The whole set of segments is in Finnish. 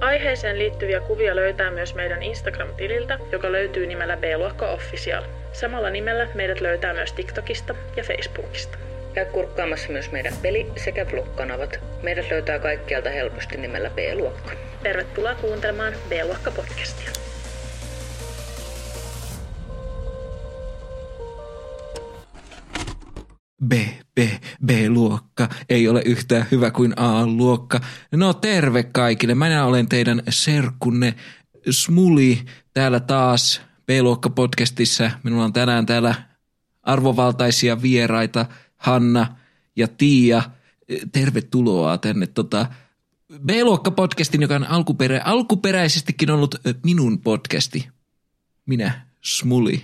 Aiheeseen liittyviä kuvia löytää myös meidän Instagram-tililtä, joka löytyy nimellä B-luokka Official. Samalla nimellä meidät löytää myös TikTokista ja Facebookista. Käy kurkkaamassa myös meidän peli- sekä vlog-kanavat. Meidät löytää kaikkialta helposti nimellä B-luokka. Tervetuloa kuuntelemaan B-luokka podcastia. B, B, B-luokka ei ole yhtä hyvä kuin A-luokka. No terve kaikille, minä olen teidän serkkunne Smuli täällä taas B-luokka-podcastissa. Minulla on tänään täällä arvovaltaisia vieraita Hanna ja Tiia. Tervetuloa tänne tota, B-luokka-podcastin, joka on alkuperä, alkuperäisestikin ollut minun podcasti. Minä, Smuli.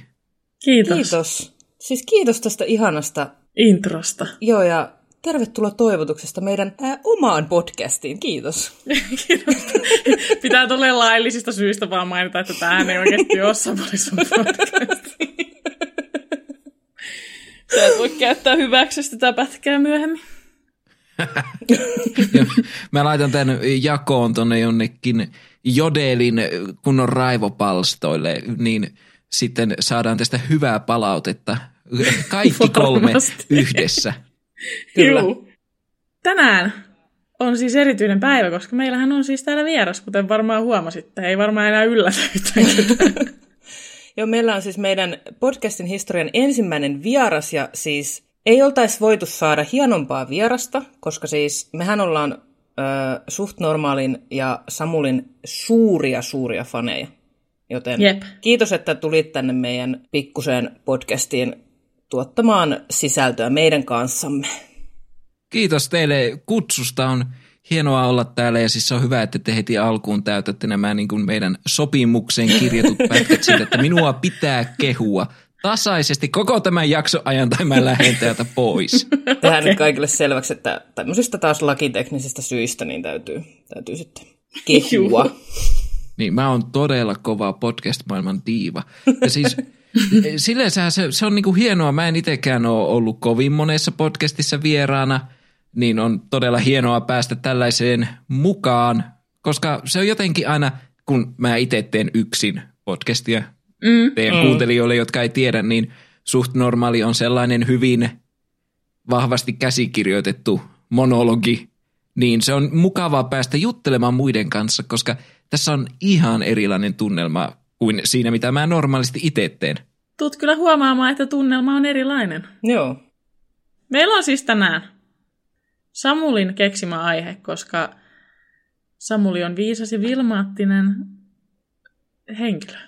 Kiitos. Kiitos. Siis kiitos tästä ihanasta. Introsta. Joo, ja tervetuloa toivotuksesta meidän ää, omaan podcastiin. Kiitos. Pitää todella laillisista syistä vaan mainita, että tämähän ei oikeasti ole Samuli sun podcast. Sä et voi käyttää hyväksi tätä pätkää myöhemmin. Ja mä laitan tämän jakoon tonne jonnekin Jodelin kunnon raivopalstoille, niin sitten saadaan tästä hyvää palautetta. Kaikki kolme Varmasti. yhdessä. Kyllä. Juu. Tänään on siis erityinen päivä, koska meillähän on siis täällä vieras, kuten varmaan huomasitte. Ei varmaan enää yllätä yhtään. Joo, meillä on siis meidän podcastin historian ensimmäinen vieras, ja siis ei oltaisi voitu saada hienompaa vierasta, koska siis mehän ollaan ö, suht normaalin ja Samulin suuria, suuria faneja. Joten Jep. kiitos, että tulit tänne meidän pikkuseen podcastiin tuottamaan sisältöä meidän kanssamme. Kiitos teille kutsusta. On hienoa olla täällä ja siis on hyvä, että te heti alkuun täytätte nämä niin kuin meidän sopimukseen kirjatut pätkät siitä, että minua pitää kehua tasaisesti koko tämän jakson ajan tai mä lähden täältä pois. Tehdään nyt kaikille selväksi, että tämmöisistä taas lakiteknisistä syistä niin täytyy, täytyy sitten kehua. Niin, mä oon todella kova podcast-maailman diiva. Ja siis silleen se, se on niinku hienoa. Mä en itsekään ole ollut kovin monessa podcastissa vieraana, niin on todella hienoa päästä tällaiseen mukaan, koska se on jotenkin aina, kun mä itse teen yksin podcastia mm. teidän mm. kuuntelijoille, jotka ei tiedä, niin suht normaali on sellainen hyvin vahvasti käsikirjoitettu monologi, niin se on mukavaa päästä juttelemaan muiden kanssa, koska tässä on ihan erilainen tunnelma kuin siinä, mitä mä normaalisti itse teen. Tuut kyllä huomaamaan, että tunnelma on erilainen. Joo. Meillä on siis tänään Samulin keksimä aihe, koska Samuli on viisas ja vilmaattinen henkilö.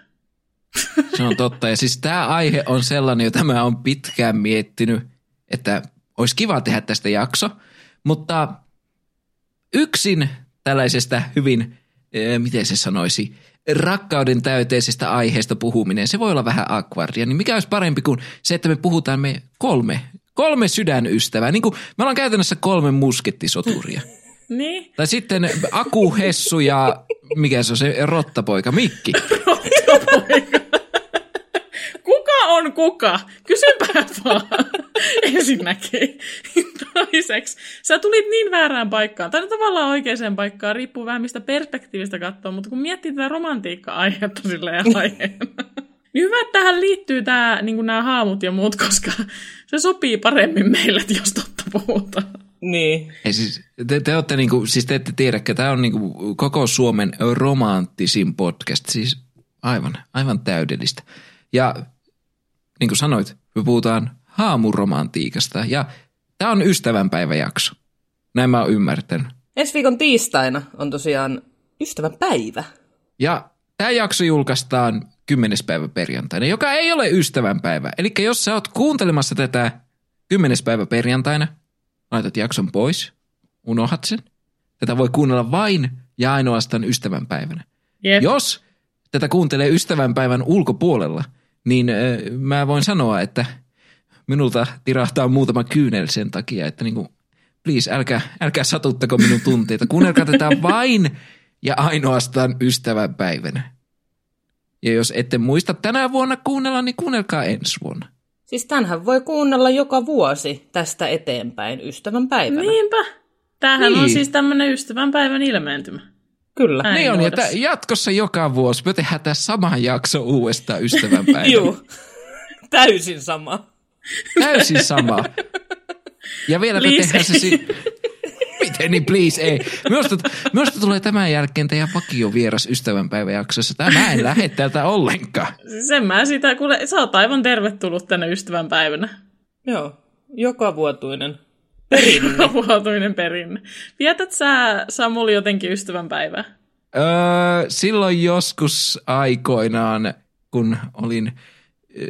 Se on totta. Ja siis tämä aihe on sellainen, jota mä oon pitkään miettinyt, että olisi kiva tehdä tästä jakso, mutta yksin tällaisesta hyvin, miten se sanoisi, rakkauden täyteisestä aiheesta puhuminen, se voi olla vähän akvardia, niin mikä olisi parempi kuin se, että me puhutaan me kolme, kolme sydänystävää, niin kuin me ollaan käytännössä kolme muskettisoturia. Niin? Tai sitten Aku, Hessu ja mikä se on se rottapoika, Mikki. Kuka on kuka? Kysypä vaan. Ensinnäkin. Toiseksi. Sä tulit niin väärään paikkaan. Tai tavallaan oikeaan paikkaan, riippuu vähän mistä perspektiivistä katsoa, mutta kun miettii tätä romantiikka-aihetta silleen aiheena, niin hyvä, että tähän liittyy tää, niin nämä haamut ja muut, koska se sopii paremmin meille, että jos totta puhutaan. Niin. Ei siis, te, te olette niinku, siis te ette tiedäkään, tämä on niinku koko Suomen romanttisin podcast, siis aivan, aivan täydellistä. Ja niin kuin sanoit, me puhutaan haamuromantiikasta ja tämä on ystävänpäiväjakso. Näin mä oon ymmärtänyt. Ensi viikon tiistaina on tosiaan ystävän päivä. Ja tämä jakso julkaistaan 10. päivä perjantaina, joka ei ole ystävänpäivä. Eli jos sä oot kuuntelemassa tätä 10. päivä perjantaina, laitat jakson pois, unohat sen. Tätä voi kuunnella vain ja ainoastaan ystävänpäivänä. Jep. Jos tätä kuuntelee ystävänpäivän ulkopuolella, niin mä voin sanoa, että minulta tirahtaa muutama kyynel sen takia, että niin kuin, please, älkää, älkää satuttako minun tunteita. Kuunnelkaa tätä vain ja ainoastaan ystävänpäivänä. Ja jos ette muista tänä vuonna kuunnella, niin kuunnelkaa ensi vuonna. Siis tämänhän voi kuunnella joka vuosi tästä eteenpäin ystävän päivänä. Niinpä. Tämähän Niin. on siis tämmöinen ystävänpäivän ilmentymä. Kyllä. Näin Niin on, ja muodossa. tä- jatkossa joka vuosi me tehdään tämä sama jakso uudestaan ystävänpäivänä. Joo. Täysin sama. Täysin sama. Ja vielä me tehdään se si- Miten niin, please, ei. Minusta, minusta tulee tämän jälkeen teidän vakiovieras ystävänpäiväjaksossa. Tämä en lähde täältä ollenkaan. Siis en mä sitä, kuule, sä oot aivan tervetullut tänne ystävänpäivänä. Joo. Joka vuotuinen perinne. Vuotuinen perinne. Vietät sä, Samuli, jotenkin ystävänpäivää? Öö, silloin joskus aikoinaan, kun olin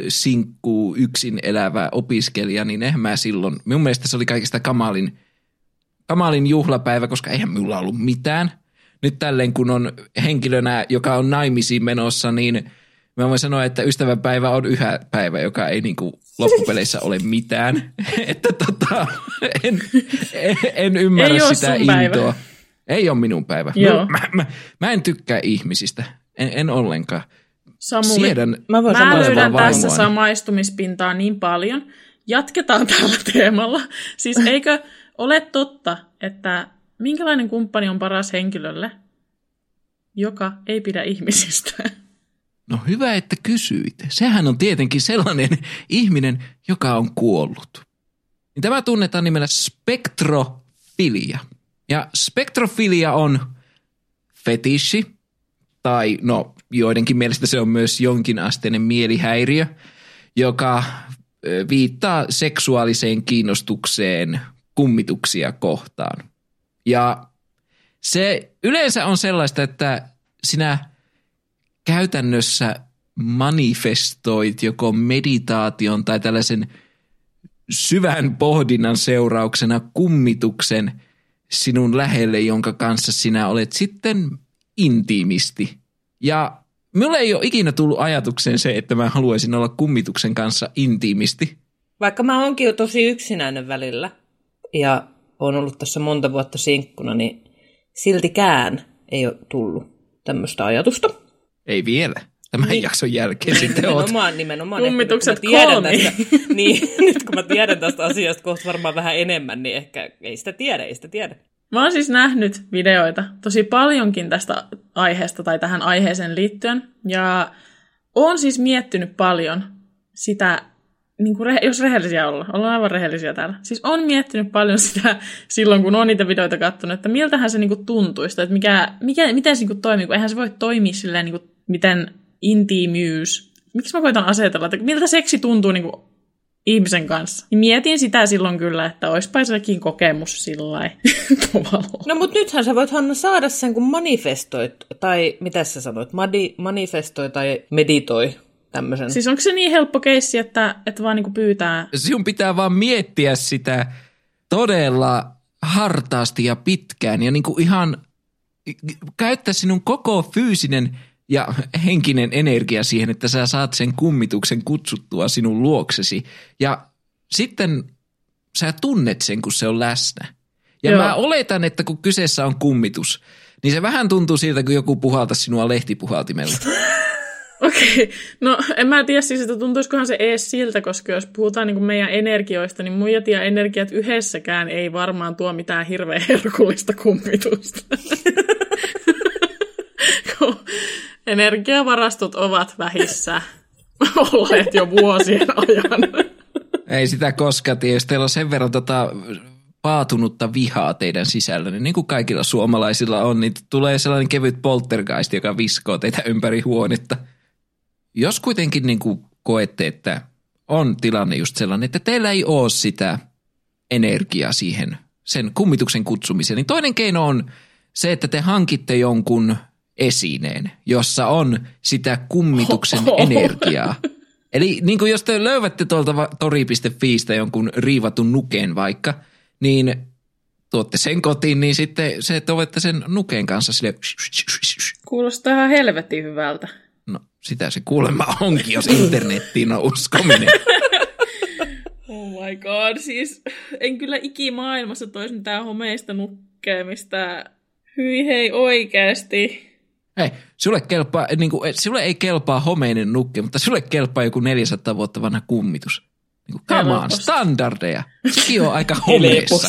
sinkku yksin elävä opiskelija, niin eihän mä silloin, minun mielestä se oli kaikista kamalin, kamalin juhlapäivä, koska eihän minulla ollut mitään. Nyt tälleen, kun on henkilönä, joka on naimisiin menossa, niin mä voin sanoa, että ystävänpäivä on yhä päivä, joka ei niin kuin loppupeleissä ole mitään. että tota, en, en, en ymmärrä Ei sitä sun päivä. intoa. Ei ole minun päivä. Joo. Mä, mä, mä en tykkää ihmisistä. En, en ollenkaan. Samuli, Siedän Mä voin mä löydän tässä samaistumispintaa niin paljon. Jatketaan tällä teemalla. Siis eikö ole totta, että minkälainen kumppani on paras henkilölle, joka ei pidä ihmisistä? No hyvä, että kysyit. Sehän on tietenkin sellainen ihminen, joka on kuollut. Niin Tämä tunnetaan nimellä spektrofilia. Ja spektrofilia on fetissi, tai no joidenkin mielestä se on myös jonkinasteinen mielihäiriö, joka viittaa seksuaaliseen kiinnostukseen kummituksia kohtaan. Ja se yleensä on sellaista, että sinä käytännössä manifestoit joko meditaation tai tällaisen syvän pohdinnan seurauksena kummituksen sinun lähelle, jonka kanssa sinä olet sitten intiimisti. Ja minulle ei ole ikinä tullut ajatukseen se, että mä haluaisin olla kummituksen kanssa intiimisti. Vaikka mä oonkin jo tosi yksinäinen välillä ja on ollut tässä monta vuotta sinkkuna, niin siltikään ei ole tullut tämmöistä ajatusta. Ei vielä. Tämän jakson jälkeen sitten oot. Nimenomaan, nimenomaan. Kummitukset Ehkä nyt kun tiedän tästä, niin, nyt kun mä tiedän tästä asiasta kohta varmaan vähän enemmän, niin ehkä ei sitä tiedä, ei sitä tiedä. Mä oon siis nähnyt videoita tosi paljonkin tästä aiheesta tai tähän aiheeseen liittyen. Ja oon siis miettinyt paljon sitä, niin kuin re- jos rehellisiä ollaan, ollaan aivan rehellisiä täällä. Siis on miettinyt paljon sitä silloin, kun on niitä videoita katsonut, että miltähän se niin kuin tuntuisi, tai että mikä, mikä, miten se niin kuin toimii, kun eihän se voi toimia silleen, niin kuin, miten intiimyys. Miksi mä koitan asetella, että miltä seksi tuntuu niin kuin ihmisen kanssa. Niin mietin sitä silloin kyllä, että olisipa sekin kokemus sillä tavalla. No mutta nythän sä voit Hanna saada sen, kun manifestoit, tai mitä sä sanoit, Madi, manifestoi tai meditoi tämmöisen. Siis onko se niin helppo keissi, että, että vaan niinku pyytää... Sinun pitää vaan miettiä sitä todella hartaasti ja pitkään ja niin kuin ihan käyttää sinun koko fyysinen ja henkinen energia siihen, että sä saat sen kummituksen kutsuttua sinun luoksesi. Ja sitten sä tunnet sen, kun se on läsnä. Ja Joo. mä oletan, että kun kyseessä on kummitus, niin se vähän tuntuu siltä, kun joku puhalta sinua lehtipuhaltimella. Okei, no en mä tiedä siis, että tuntuisikohan se ees siltä, koska jos puhutaan niinku meidän energioista, niin muijat ja energiat yhdessäkään ei varmaan tuo mitään hirveän herkullista kummitusta. Energiavarastot ovat vähissä olleet jo vuosien ajan. Ei sitä koskaan tiedä. Jos teillä on sen verran tota paatunutta vihaa teidän sisällä, niin, niin kuin kaikilla suomalaisilla on, niin tulee sellainen kevyt poltergeist, joka viskoo teitä ympäri huonetta. Jos kuitenkin niin kuin koette, että on tilanne just sellainen, että teillä ei ole sitä energiaa siihen, sen kummituksen kutsumiseen, niin toinen keino on se, että te hankitte jonkun esineen, jossa on sitä kummituksen energiaa. Eli niin kuin jos te löydätte tuolta tori.fiistä jonkun riivatun nukeen vaikka, niin tuotte sen kotiin, niin sitten se, että olette sen nukeen kanssa sille Kuulostaa ihan helvetin hyvältä. No, sitä se kuulemma onkin, jos internettiin on uskominen. Oh my god, siis en kyllä ikimaailmassa tois mitään homeista nukkeemista. Hyi hei oikeasti. Hei, sulle, kelpaa, niin kuin, sulle ei kelpaa homeinen nukke, mutta sulle kelpaa joku 400 vuotta vanha kummitus. Niin kuin, come on, standardeja. Sekin on aika homeessa.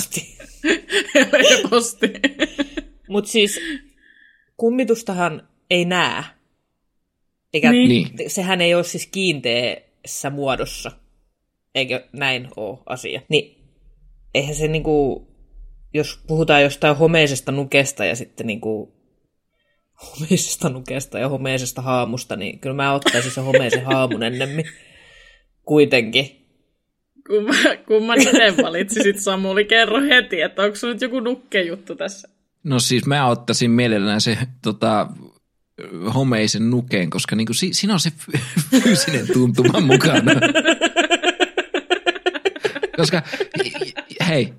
Helposti. Mutta siis kummitustahan ei näe. Eikä, Niin. Niin. Sehän ei ole siis kiinteässä muodossa. Eikö näin ole asia? Niin eihän se niinku, jos puhutaan jostain homeisesta nukesta ja sitten niinku homeisesta nukesta ja homeisesta haamusta, niin kyllä mä ottaisin se homeisen haamun ennemmin. Kuitenkin. kun mä, kun mä itse valitsisit Samuli, kerro heti, että onko se nyt joku nukkejuttu tässä. No siis mä ottaisin mielellään se tota, homeisen nukeen, koska niinku, si, siinä on se fy- fyysinen tuntuma mukana. koska hei,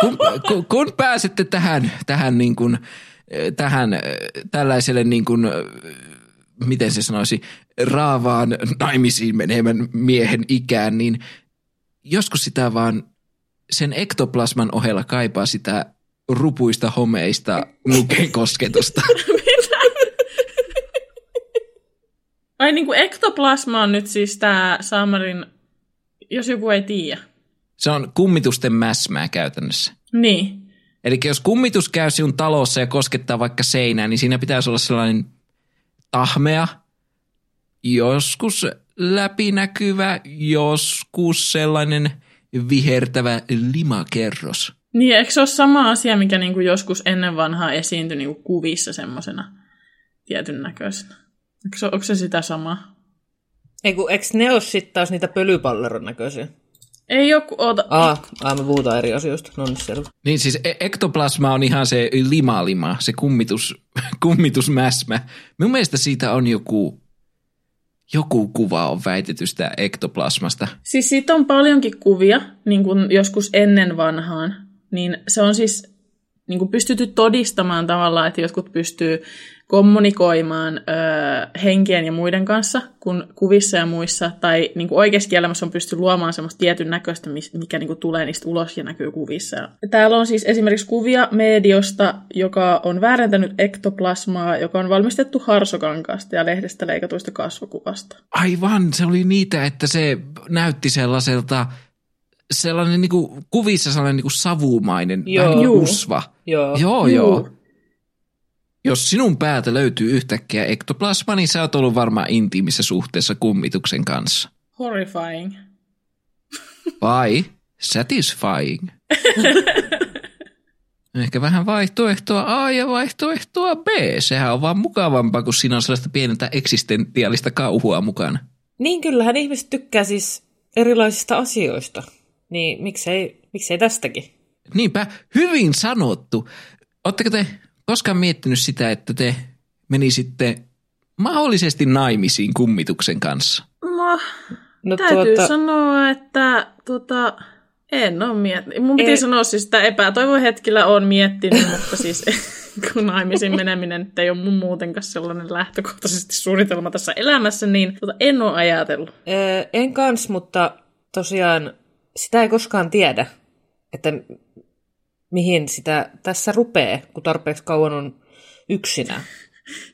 kun, kun, kun pääsette tähän, tähän, niin kuin, tähän äh, tällaiselle niin kuin, äh, miten se sanoisi, raavaan naimisiin menevän miehen ikään, niin joskus sitä vaan sen ektoplasman ohella kaipaa sitä rupuista homeista nuken kosketusta. Ai niin kuin ektoplasma on nyt siis tämä Samarin, jos joku ei tiedä. Se on kummitusten mäsmää käytännössä. Niin. Eli jos kummitus käy sinun talossa ja koskettaa vaikka seinää, niin siinä pitäisi olla sellainen tahmea, joskus läpinäkyvä, joskus sellainen vihertävä limakerros. Niin, eikö se ole sama asia, mikä niinku joskus ennen vanhaa esiintyi niinku kuvissa semmoisena tietyn näköisenä? Onko se, onko se sitä samaa? Ei kun, eikö ne ole sitten taas niitä pölypalleron näköisiä? Ei joku, oota. Ah, ah, me puhutaan eri asioista. No niin, selvä. Niin siis e- ektoplasma on ihan se limalima, se kummitus, kummitusmäsmä. Mun mielestä siitä on joku, joku kuva on väitetystä ektoplasmasta. Siis siitä on paljonkin kuvia, niin kuin joskus ennen vanhaan. Niin se on siis niin kuin pystytty todistamaan tavallaan, että jotkut pystyy kommunikoimaan öö, henkien ja muiden kanssa, kun kuvissa ja muissa, tai niin kuin oikeassa elämässä on pysty luomaan semmoista tietyn näköistä, mikä niin kuin tulee niistä ulos ja näkyy kuvissa. Täällä on siis esimerkiksi kuvia mediosta, joka on väärentänyt ektoplasmaa, joka on valmistettu harsokankaasta ja lehdestä leikatuista kasvokuvasta. Aivan, se oli niitä, että se näytti sellaiselta, sellainen niinku, kuvissa sellainen niinku savumainen, Joo. vähän Juu. usva. Joo. Joo, Juu. joo. Jos sinun päältä löytyy yhtäkkiä ektoplasma, niin sä oot ollut varmaan intiimissä suhteessa kummituksen kanssa. Horrifying. Vai satisfying? Ehkä vähän vaihtoehtoa A ja vaihtoehtoa B. Sehän on vaan mukavampaa, kun siinä on sellaista pientä eksistentiaalista kauhua mukana. Niin kyllähän ihmiset tykkää siis erilaisista asioista. Niin miksei, miksei tästäkin? Niinpä, hyvin sanottu. Oletteko te koskaan miettinyt sitä, että te menisitte mahdollisesti naimisiin kummituksen kanssa? No, No täytyy tuota... sanoa, että tota, en ole miettinyt. Mun piti Ei- sanoa siis, että epätoivon hetkellä on miettinyt, mutta siis kun naimisiin meneminen nyt ei ole mun muutenkaan sellainen lähtökohtaisesti suunnitelma tässä elämässä, niin tota, en ole ajatellut. Öö, en kans, mutta tosiaan sitä ei koskaan tiedä, että mihin sitä tässä rupee, kun tarpeeksi kauan on yksinä.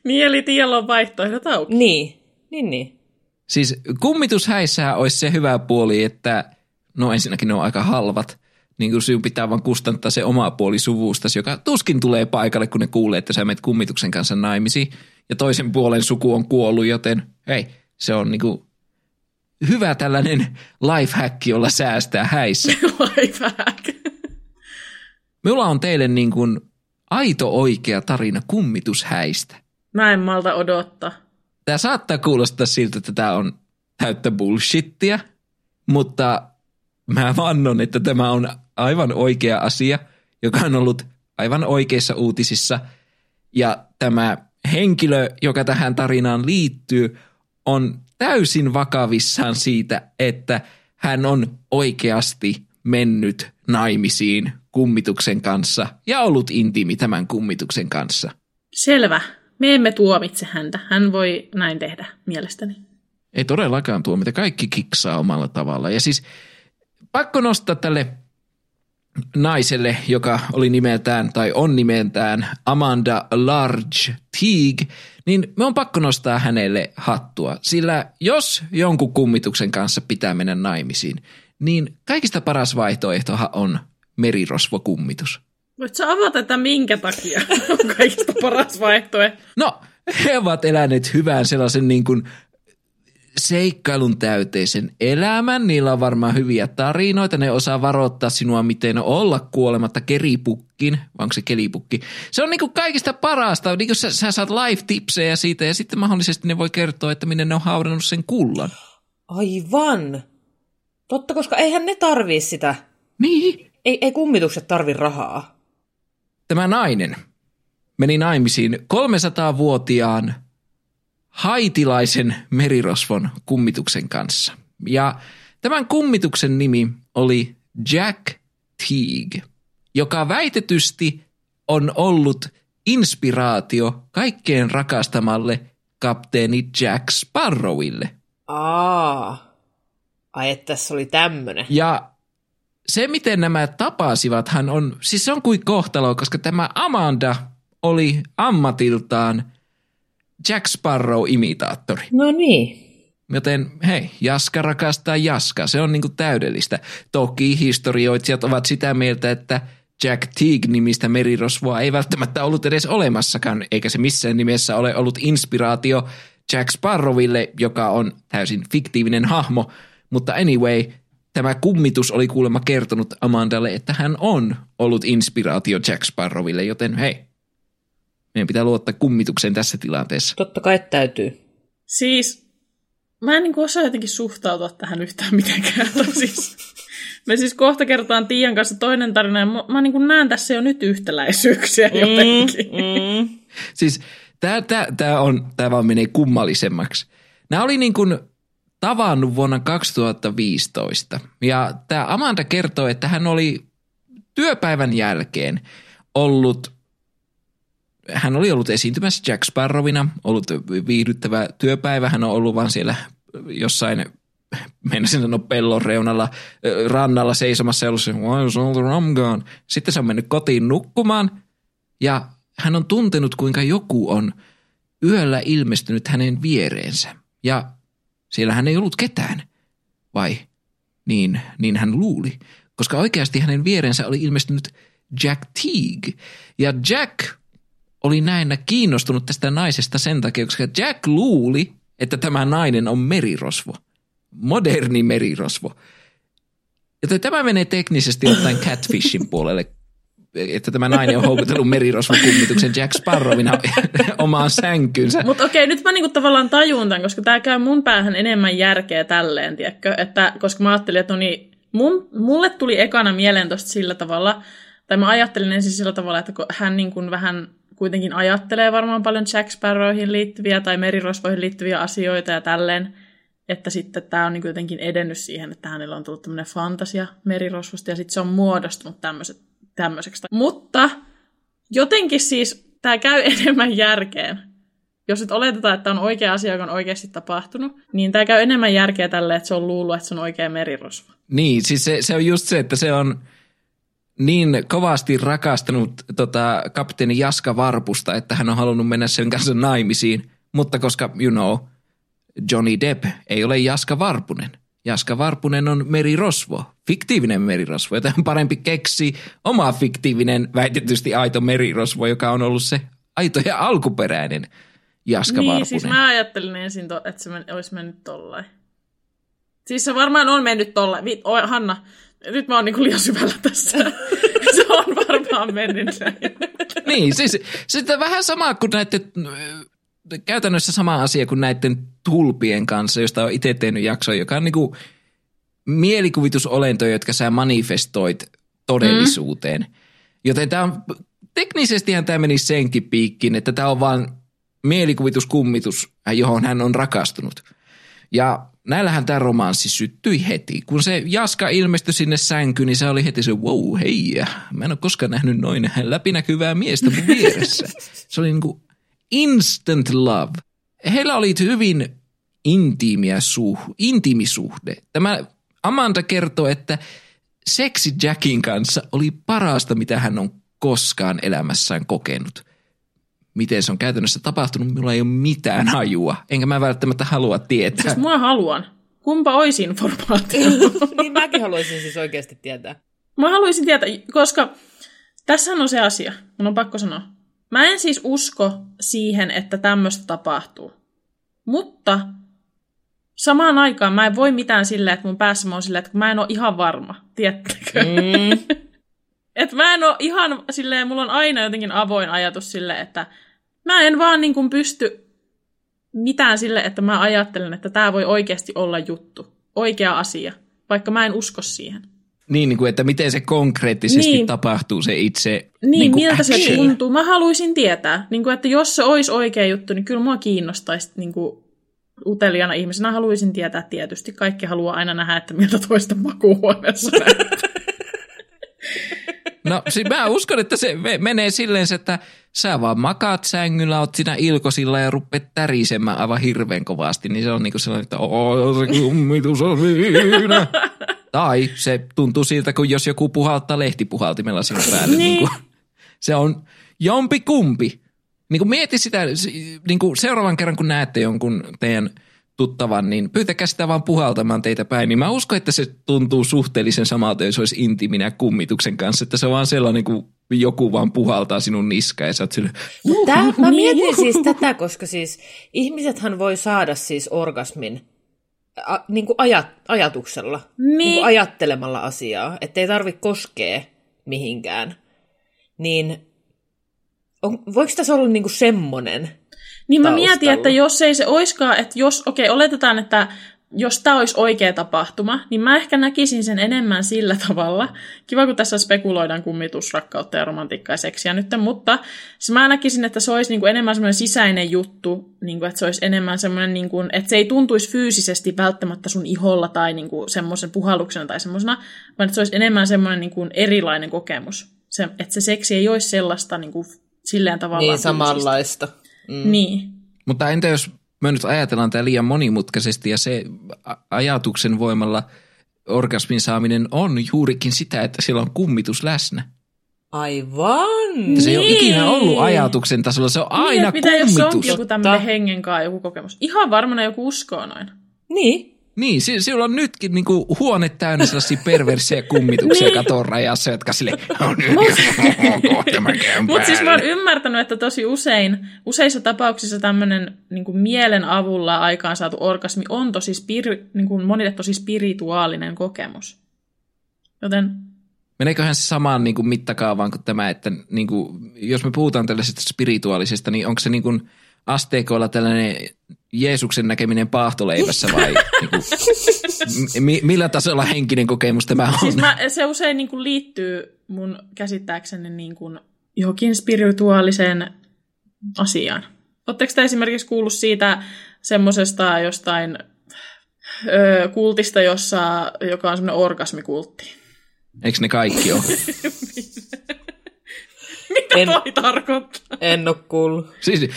Niin, eli tiellä on vaihtoehdot auki. Niin, niin, niin. Siis kummitushäissähän olisi se hyvä puoli, että no ensinnäkin ne on aika halvat. Niin kuin sinun pitää vaan kustantaa se oma puoli suvustasi, joka tuskin tulee paikalle, kun ne kuulee, että sä menet kummituksen kanssa naimisiin. Ja toisen puolen suku on kuollut, joten hei, se on niinku hyvä tällainen lifehack, jolla säästää häissä. Lifehack. Minulla on teille niin kuin aito oikea tarina kummitushäistä. Mä en malta odottaa. Tämä saattaa kuulostaa siltä, että tämä on täyttä bullshittia, mutta mä vannon, että tämä on aivan oikea asia, joka on ollut aivan oikeissa uutisissa. Ja tämä henkilö, joka tähän tarinaan liittyy, on täysin vakavissaan siitä, että hän on oikeasti mennyt naimisiin kummituksen kanssa ja ollut intiimi tämän kummituksen kanssa. Selvä. Me emme tuomitse häntä. Hän voi näin tehdä, mielestäni. Ei todellakaan tuomita. Kaikki kiksaa omalla tavalla. Ja siis pakko nostaa tälle naiselle, joka oli nimeltään tai on nimeltään Amanda Large Teague, niin me on pakko nostaa hänelle hattua. Sillä jos jonkun kummituksen kanssa pitää mennä naimisiin, niin kaikista paras vaihtoehtohan on merirosvokummitus. Voit sä avata, että minkä takia on kaikista paras vaihtoehto? No, he ovat eläneet hyvän sellaisen niin kuin seikkailun täyteisen elämän. Niillä on varmaan hyviä tarinoita. Ne osaa varoittaa sinua, miten olla kuolematta keripukkin. Vai onko se kelipukki? Se on niin kuin kaikista parasta. Niin kuin sä, sä saat live-tipsejä siitä ja sitten mahdollisesti ne voi kertoa, että minne ne on haudannut sen kullan. Aivan. Totta, koska eihän ne tarvii sitä. Niin. Ei, ei kummitukset tarvi rahaa. Tämä nainen meni naimisiin 300-vuotiaan haitilaisen merirosvon kummituksen kanssa. Ja tämän kummituksen nimi oli Jack Teague, joka väitetysti on ollut inspiraatio kaikkeen rakastamalle kapteeni Jack Sparrowille. Aa. Ai, että tässä oli tämmönen. Ja se, miten nämä tapasivat, hän on, siis se on kuin kohtalo, koska tämä Amanda oli ammatiltaan Jack Sparrow-imitaattori. No niin. Joten hei, Jaska rakastaa Jaska, se on niinku täydellistä. Toki historioitsijat ovat sitä mieltä, että Jack Teague-nimistä merirosvoa ei välttämättä ollut edes olemassakaan, eikä se missään nimessä ole ollut inspiraatio Jack Sparrowille, joka on täysin fiktiivinen hahmo. Mutta anyway, tämä kummitus oli kuulemma kertonut Amandalle, että hän on ollut inspiraatio Jack Sparrowille, joten hei, meidän pitää luottaa kummitukseen tässä tilanteessa. Totta kai täytyy. Siis, mä en niin osaa jotenkin suhtautua tähän yhtään mitenkään. siis, me siis kohta kertaan Tiian kanssa toinen tarina, ja mä, mä niin näen tässä jo nyt yhtäläisyyksiä mm, jotenkin. Mm. siis tämä tää, tää on, tää vaan menee kummallisemmaksi. Nämä oli niin kuin tavannut vuonna 2015. Ja tämä Amanda kertoo, että hän oli työpäivän jälkeen ollut, hän oli ollut esiintymässä Jack Sparrowina, ollut viihdyttävä työpäivä. Hän on ollut vaan siellä jossain mennäisin sanoa pellon reunalla rannalla seisomassa ja ollut se, why is all the rum gone? Sitten se on mennyt kotiin nukkumaan ja hän on tuntenut, kuinka joku on yöllä ilmestynyt hänen viereensä. Ja siellä hän ei ollut ketään. Vai? Niin, niin hän luuli. Koska oikeasti hänen vierensä oli ilmestynyt Jack Teague. Ja Jack oli näin kiinnostunut tästä naisesta sen takia, koska Jack luuli, että tämä nainen on merirosvo. Moderni merirosvo. Joten tämä menee teknisesti ottaen catfishin puolelle, että tämä nainen on houkutellut merirosvokummituksen Jack Sparrowina omaan sänkynsä. Mutta okei, nyt mä niinku tavallaan tajun tämän, koska tämä käy mun päähän enemmän järkeä tälleen, tiedätkö? Että, koska mä ajattelin, että no niin, mun, mulle tuli ekana mieleen tosta sillä tavalla, tai mä ajattelin ensin sillä tavalla, että hän niin vähän kuitenkin ajattelee varmaan paljon Jack Sparrowhin liittyviä tai merirosvoihin liittyviä asioita ja tälleen, että sitten tämä on niin jotenkin edennyt siihen, että hänellä on tullut tämmöinen fantasia merirosvosta ja sitten se on muodostunut tämmöiset tämmöiseksi. Mutta jotenkin siis tämä käy enemmän järkeen. Jos nyt oletetaan, että on oikea asia, joka on oikeasti tapahtunut, niin tämä käy enemmän järkeä tälle, että se on luullut, että se on oikea merirosvo. Niin, siis se, se on just se, että se on niin kovasti rakastanut tota, kapteeni Jaska Varpusta, että hän on halunnut mennä sen kanssa naimisiin. Mutta koska, you know, Johnny Depp ei ole Jaska Varpunen, Jaska Varpunen on merirosvo, fiktiivinen merirosvo, joten on parempi keksi oma fiktiivinen, väitetysti aito merirosvo, joka on ollut se aito ja alkuperäinen Jaska niin, Varpunen. siis mä ajattelin ensin, to, että se men, olisi mennyt tollain. Siis se varmaan on mennyt tollain. Vi, oh, Hanna, nyt mä oon niinku liian syvällä tässä. se on varmaan mennyt näin. niin, siis sitten vähän sama kuin näiden käytännössä sama asia kuin näiden tulpien kanssa, josta on itse tehnyt jaksoja, joka on niinku mielikuvitusolentoja, jotka sä manifestoit todellisuuteen. Mm. Joten tämä on, teknisestihän tämä meni senkin piikkiin, että tämä on vain mielikuvituskummitus, johon hän on rakastunut. Ja näillähän tämä romanssi syttyi heti. Kun se Jaska ilmestyi sinne sänkyyn, niin se oli heti se, wow, hei, mä en ole koskaan nähnyt noin läpinäkyvää miestä mun vieressä. Se oli niin kuin instant love. Heillä oli hyvin intiimiä suh, intiimisuhde. Tämä Amanda kertoo, että seksi Jackin kanssa oli parasta, mitä hän on koskaan elämässään kokenut. Miten se on käytännössä tapahtunut, minulla ei ole mitään hajua, enkä mä välttämättä halua tietää. Siis mä haluan. Kumpa olisi informaatio? niin mäkin haluaisin siis oikeasti tietää. Mä haluaisin tietää, koska tässä on se asia, mun on pakko sanoa. Mä en siis usko siihen, että tämmöistä tapahtuu. Mutta samaan aikaan mä en voi mitään silleen, että mun päässä mä oon silleen, että mä en ole ihan varma, tiettäkö? Mm. että mä en ole ihan silleen, mulla on aina jotenkin avoin ajatus sille, että mä en vaan niin kuin pysty mitään sille, että mä ajattelen, että tämä voi oikeasti olla juttu, oikea asia, vaikka mä en usko siihen. Niin, niin kuin, että miten se konkreettisesti niin. tapahtuu se itse Niin, niin miltä action. se tuntuu. Mä haluaisin tietää, niin kuin, että jos se olisi oikea juttu, niin kyllä mua kiinnostaisi niin kuin, uteliana ihmisenä haluaisin tietää tietysti. Kaikki haluaa aina nähdä, että miltä toista makuuhuoneessa No siis mä uskon, että se menee silleen, että sä vaan makaat sängyllä, oot siinä ilkosilla ja ruppeet tärisemään aivan hirveän kovasti, niin se on niinku sellainen, että oo, se kummitus on siinä. Tai se tuntuu siltä, kun jos joku puhaltaa lehtipuhaltimella sinun päälle. niin. niin se on jompi kumpi. Niin kuin mieti sitä, niin kuin seuraavan kerran kun näette jonkun teidän – tuttavan, niin pyytäkää sitä vaan puhaltamaan teitä päin. Niin mä uskon, että se tuntuu suhteellisen samalta, jos olisi intiminä kummituksen kanssa. Että se on vaan sellainen, kun joku vaan puhaltaa sinun niskaan ja sä oot sille, Tää, mä mietin siis tätä, koska siis ihmisethän voi saada siis orgasmin a, niin kuin ajat, ajatuksella, niin. Niin kuin ajattelemalla asiaa, ettei tarvitse koskea mihinkään. Niin on, voiko tässä olla niin kuin semmoinen niin mä mietin, että jos ei se oiskaan, että jos, okei, okay, oletetaan, että jos tämä olisi oikea tapahtuma, niin mä ehkä näkisin sen enemmän sillä tavalla. Kiva, kun tässä spekuloidaan kummitusrakkautta ja romantiikkaa ja seksiä nyt, mutta mä näkisin, että se olisi niin kuin enemmän semmoinen sisäinen juttu, niin kuin, että se olisi enemmän semmoinen, niin kuin, että se ei tuntuisi fyysisesti välttämättä sun iholla tai niin kuin semmoisen puhalluksena tai semmoisena, vaan että se olisi enemmän semmoinen niin kuin erilainen kokemus. Se, että se seksi ei olisi sellaista niin kuin, silleen tavallaan Niin, samanlaista. Mm. Niin. Mutta entä jos me nyt ajatellaan tämä liian monimutkaisesti ja se ajatuksen voimalla orgasmin saaminen on juurikin sitä, että siellä on kummitus läsnä. Aivan! Se ei niin. ole ikinä ollut ajatuksen tasolla, se on niin, aina niin, kummitus. Mitä jos on joku tämmöinen hengenkaa joku kokemus? Ihan varmana joku uskoo noin. Niin. Niin, si- sillä on nytkin niinku huone täynnä sellaisia perversiä kummituksia niin. katon rajassa, jotka sille on Mutta siis mä oon ymmärtänyt, että tosi usein, useissa tapauksissa tämmöinen niinku mielen avulla aikaan saatu orgasmi on tosi spiri, niinku monille tosi spirituaalinen kokemus. Joten Meneeköhän se samaan niin kuin mittakaavaan kuin tämä, että niin kuin, jos me puhutaan tällaisesta spirituaalisesta, niin onko se niin kuin asteikoilla tällainen Jeesuksen näkeminen paahtoleivässä vai niin kuin, mi, millä tasolla henkinen kokemus tämä on? Siis mä, se usein niin kuin liittyy mun käsittääkseni niin kuin johonkin spirituaaliseen asiaan. Oletteko te esimerkiksi kuullut siitä semmoisesta jostain ö, kultista, jossa, joka on semmoinen orgasmikultti? Eikö ne kaikki ole? Mitä en, toi tarkoittaa? En ole kuullut. Siis,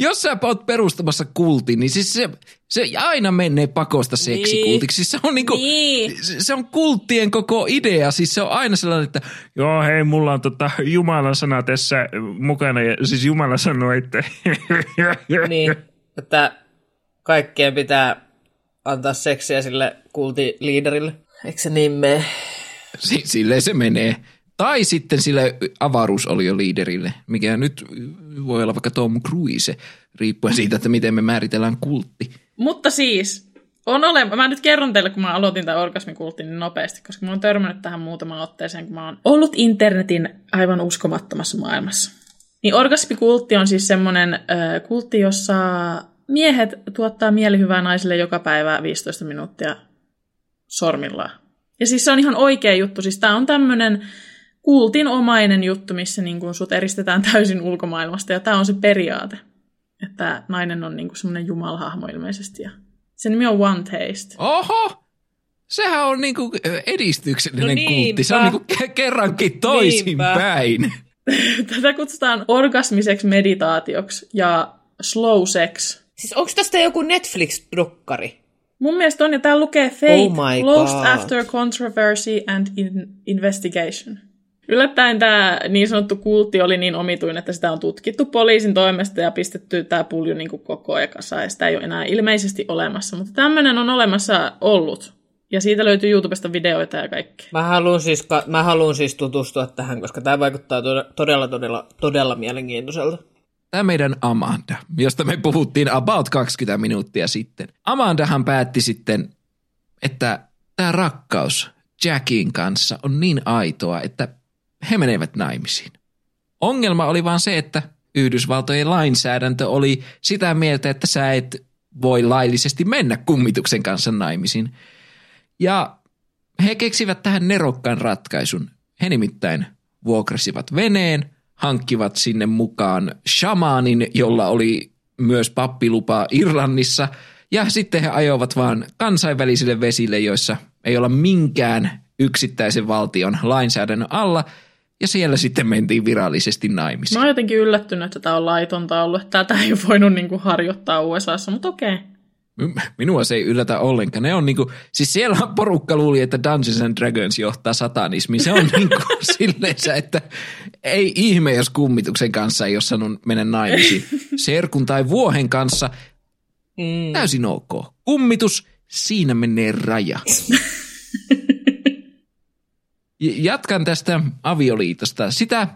jos sä oot perustamassa kultin, niin siis se, se aina menee pakosta seksikultiksi. Siis se, on niinku, niin. se on kulttien koko idea. Siis se on aina sellainen, että joo hei, mulla on tota Jumalan sana tässä mukana. Ja siis Jumala sanoi, että... niin, että kaikkien pitää antaa seksiä sille kultiliiderille. Eikö se niin mene? Silleen se menee. Tai sitten sille liiderille, mikä nyt voi olla vaikka Tom Cruise, riippuen siitä, että miten me määritellään kultti. Mutta siis, on ole, mä nyt kerron teille, kun mä aloitin tämän orgasmikultin niin nopeasti, koska mä oon törmännyt tähän muutamaan otteeseen, kun mä oon ollut internetin aivan uskomattomassa maailmassa. Niin orgasmikultti on siis semmoinen äh, kultti, jossa miehet tuottaa mielihyvää naisille joka päivä 15 minuuttia sormillaan. Ja siis se on ihan oikea juttu. Siis tää on tämmöinen kultinomainen juttu, missä niin kuin sut eristetään täysin ulkomaailmasta, ja tämä on se periaate, että nainen on niin kuin semmoinen jumalhahmo ilmeisesti, ja sen nimi on One Taste. Oho! Sehän on niinku edistyksellinen no kultti. Se on niinku kerrankin toisinpäin. Tätä kutsutaan orgasmiseksi meditaatioksi ja slow sex. Siis onko tästä joku Netflix-drukkari? Mun mielestä on, ja täällä lukee Fate, Oh my Lost God. After Controversy and in Investigation. Yllättäen tämä niin sanottu kultti oli niin omituinen, että sitä on tutkittu poliisin toimesta ja pistetty tämä pulju niin kuin koko ajan kasaan, ja sitä ei ole enää ilmeisesti olemassa. Mutta tämmöinen on olemassa ollut, ja siitä löytyy YouTubesta videoita ja kaikkea. Mä haluan siis, mä haluan siis tutustua tähän, koska tämä vaikuttaa tod- todella, todella, todella mielenkiintoiselta. Tämä meidän Amanda, josta me puhuttiin about 20 minuuttia sitten. Amandahan päätti sitten, että tämä rakkaus Jackin kanssa on niin aitoa, että he menevät naimisiin. Ongelma oli vaan se, että Yhdysvaltojen lainsäädäntö oli sitä mieltä, että sä et voi laillisesti mennä kummituksen kanssa naimisiin. Ja he keksivät tähän nerokkaan ratkaisun. He nimittäin vuokrasivat veneen, hankkivat sinne mukaan shamaanin, jolla oli myös pappilupa Irlannissa, ja sitten he ajoivat vaan kansainvälisille vesille, joissa ei olla minkään yksittäisen valtion lainsäädännön alla, ja siellä sitten mentiin virallisesti naimisiin. Mä oon jotenkin yllättynyt, että tämä on laitonta ollut, tätä ei voinut niin kuin harjoittaa USAssa, mutta okei. Minua se ei yllätä ollenkaan. Ne on niinku, siis siellä porukka luuli, että Dungeons and Dragons johtaa satanismiin. Se on niinku silleensä, että ei ihme, jos kummituksen kanssa ei ole sanonut mennä naimisiin. Serkun tai vuohen kanssa Mm. täysin ok. Kummitus, siinä menee raja. Jatkan tästä avioliitosta. Sitä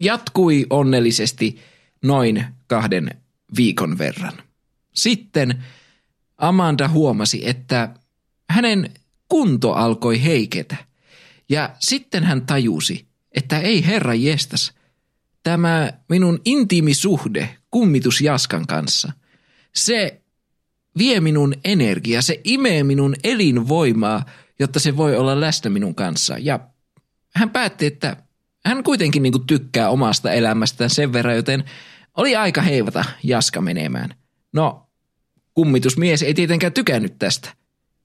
jatkui onnellisesti noin kahden viikon verran. Sitten Amanda huomasi, että hänen kunto alkoi heiketä. Ja sitten hän tajusi, että ei herra jestas, tämä minun intiimi suhde kummitus Jaskan kanssa, se vie minun energiaa, se imee minun elinvoimaa, jotta se voi olla läsnä minun kanssa. Ja hän päätti, että hän kuitenkin niin tykkää omasta elämästään sen verran, joten oli aika heivata Jaska menemään. No, kummitusmies ei tietenkään tykännyt tästä.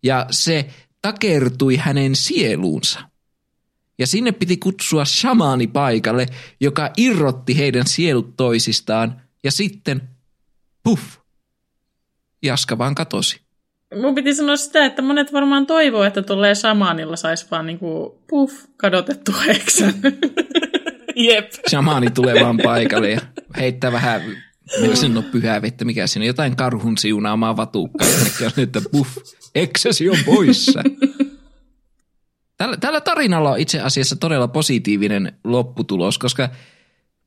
Ja se takertui hänen sieluunsa. Ja sinne piti kutsua shamaani paikalle, joka irrotti heidän sielut toisistaan. Ja sitten, puff, Jaska vaan katosi. Mun piti sanoa sitä, että monet varmaan toivoo, että tulee samaanilla saisi vaan niinku puff, kadotettua eksän. Jep. Shamaani tulee vaan paikalle ja heittää vähän, meillä sen on pyhää vettä, mikä siinä on, jotain karhun siunaamaa ja että puff, eksäsi on poissa. Tällä, tällä tarinalla on itse asiassa todella positiivinen lopputulos, koska